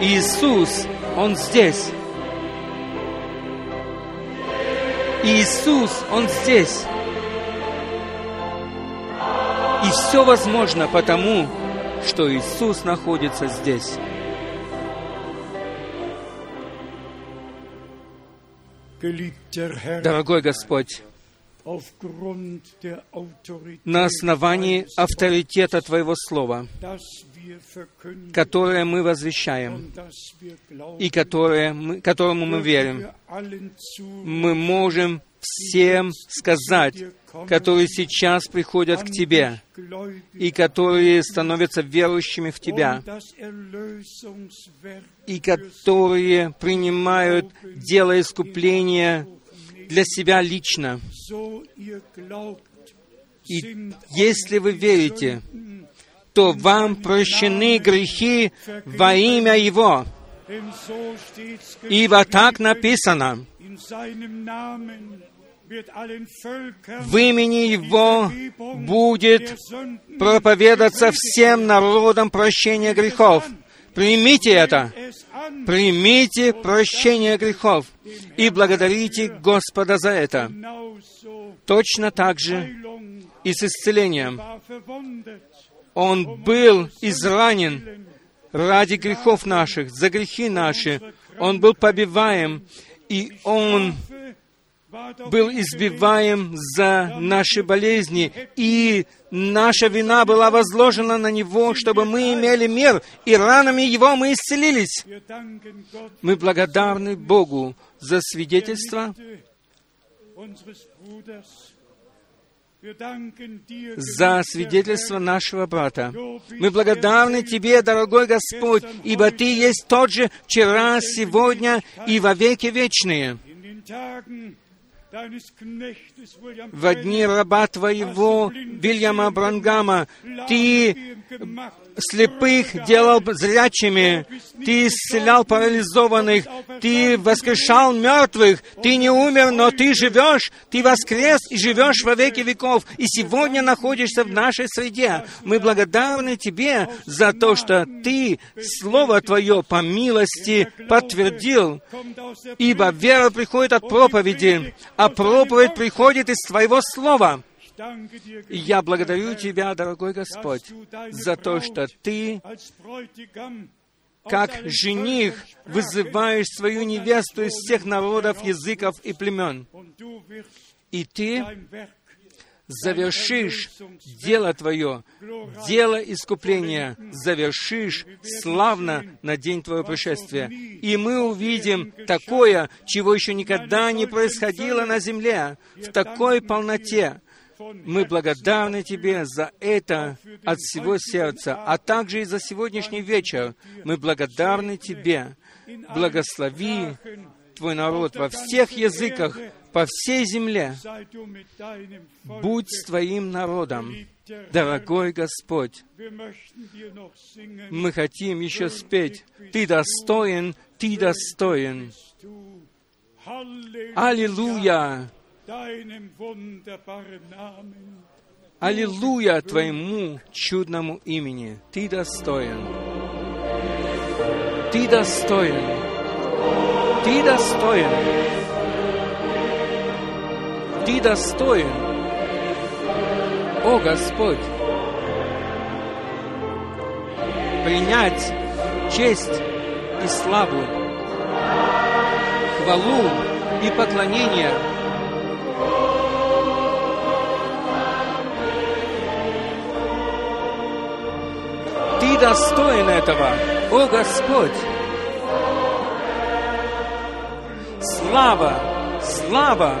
Иисус, Он здесь. Иисус, Он здесь. И все возможно потому, что Иисус находится здесь. Дорогой Господь, на основании авторитета Твоего Слова, которое мы возвещаем и которое мы, которому мы верим, мы можем всем сказать, которые сейчас приходят к Тебе и которые становятся верующими в Тебя, и которые принимают дело искупления для себя лично. И если вы верите, то вам прощены грехи во имя Его. Ибо так написано, в имени Его будет проповедаться всем народам прощение грехов. Примите это. Примите прощение грехов и благодарите Господа за это. Точно так же и с исцелением. Он был изранен ради грехов наших, за грехи наши. Он был побиваем, и Он был избиваем за наши болезни, и наша вина была возложена на Него, чтобы мы имели мир, и ранами Его мы исцелились. Мы благодарны Богу за свидетельство, за свидетельство нашего брата. Мы благодарны Тебе, дорогой Господь, ибо Ты есть тот же вчера, сегодня и во веки вечные. В дни раба Твоего, Вильяма Брангама, Ты слепых делал зрячими, Ты исцелял парализованных, Ты воскрешал мертвых, Ты не умер, но Ты живешь, Ты воскрес и живешь во веки веков, и сегодня находишься в нашей среде. Мы благодарны Тебе за то, что Ты Слово Твое по милости подтвердил, ибо вера приходит от проповеди, а проповедь приходит из Твоего Слова. Я благодарю Тебя, дорогой Господь, за то, что Ты как жених вызываешь свою невесту из всех народов, языков и племен. И ты завершишь дело Твое, дело искупления, завершишь славно на день Твоего пришествия. И мы увидим такое, чего еще никогда не происходило на земле, в такой полноте. Мы благодарны Тебе за это от всего сердца, а также и за сегодняшний вечер. Мы благодарны Тебе. Благослови Твой народ во всех языках, по всей земле. Будь с Твоим народом, дорогой Господь. Мы хотим еще спеть. Ты достоин, Ты достоин. Аллилуйя! Аллилуйя Твоему чудному имени. Ты достоин. Ты достоин. Ты достоин. Ты достоин. О Господь, принять честь и славу, хвалу и поклонение – Ты достоин этого, о Господь! Слава, слава,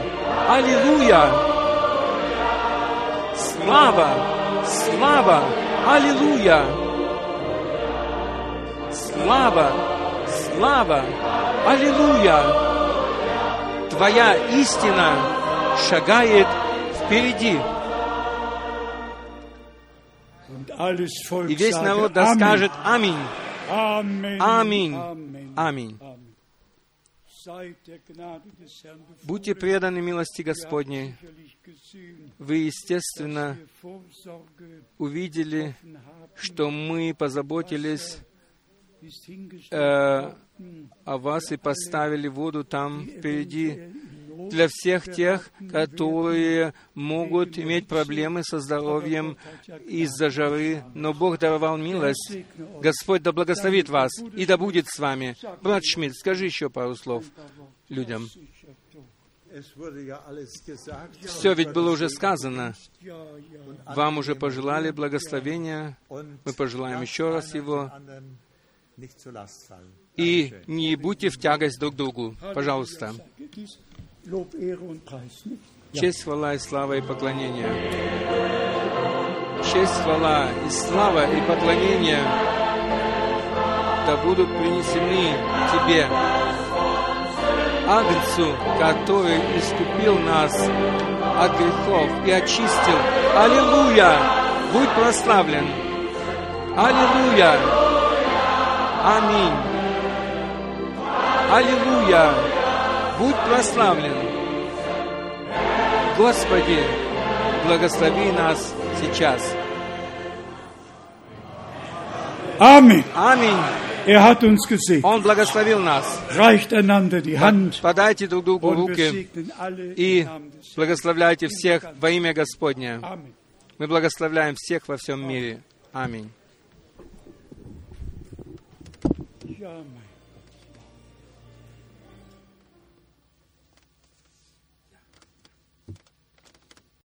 аллилуйя! Слава, слава, аллилуйя! Слава, слава, аллилуйя! Твоя истина шагает впереди. И весь народ да скажет Аминь. Аминь. Аминь. Будьте преданы милости Господней. Вы, естественно, увидели, что мы позаботились э, о вас и поставили воду там впереди для всех тех, которые могут иметь проблемы со здоровьем из-за жары, но Бог даровал милость. Господь да благословит вас и да будет с вами. Брат Шмидт, скажи еще пару слов людям. Все ведь было уже сказано. Вам уже пожелали благословения. Мы пожелаем еще раз его. И не будьте в тягость друг другу. Пожалуйста. Честь, хвала и слава и поклонение. Честь, хвала и слава и поклонение да будут принесены Тебе, Агнцу, который искупил нас от грехов и очистил. Аллилуйя! Будь прославлен! Аллилуйя! Аминь! Аллилуйя! Будь прославлен. Господи, благослови нас сейчас. Amen. Аминь. Er hat uns gesegnet. Он благословил нас. Reicht einander die Hand Подайте друг другу руки и благословляйте всех во имя Господне. Amen. Мы благословляем всех во всем мире. Аминь.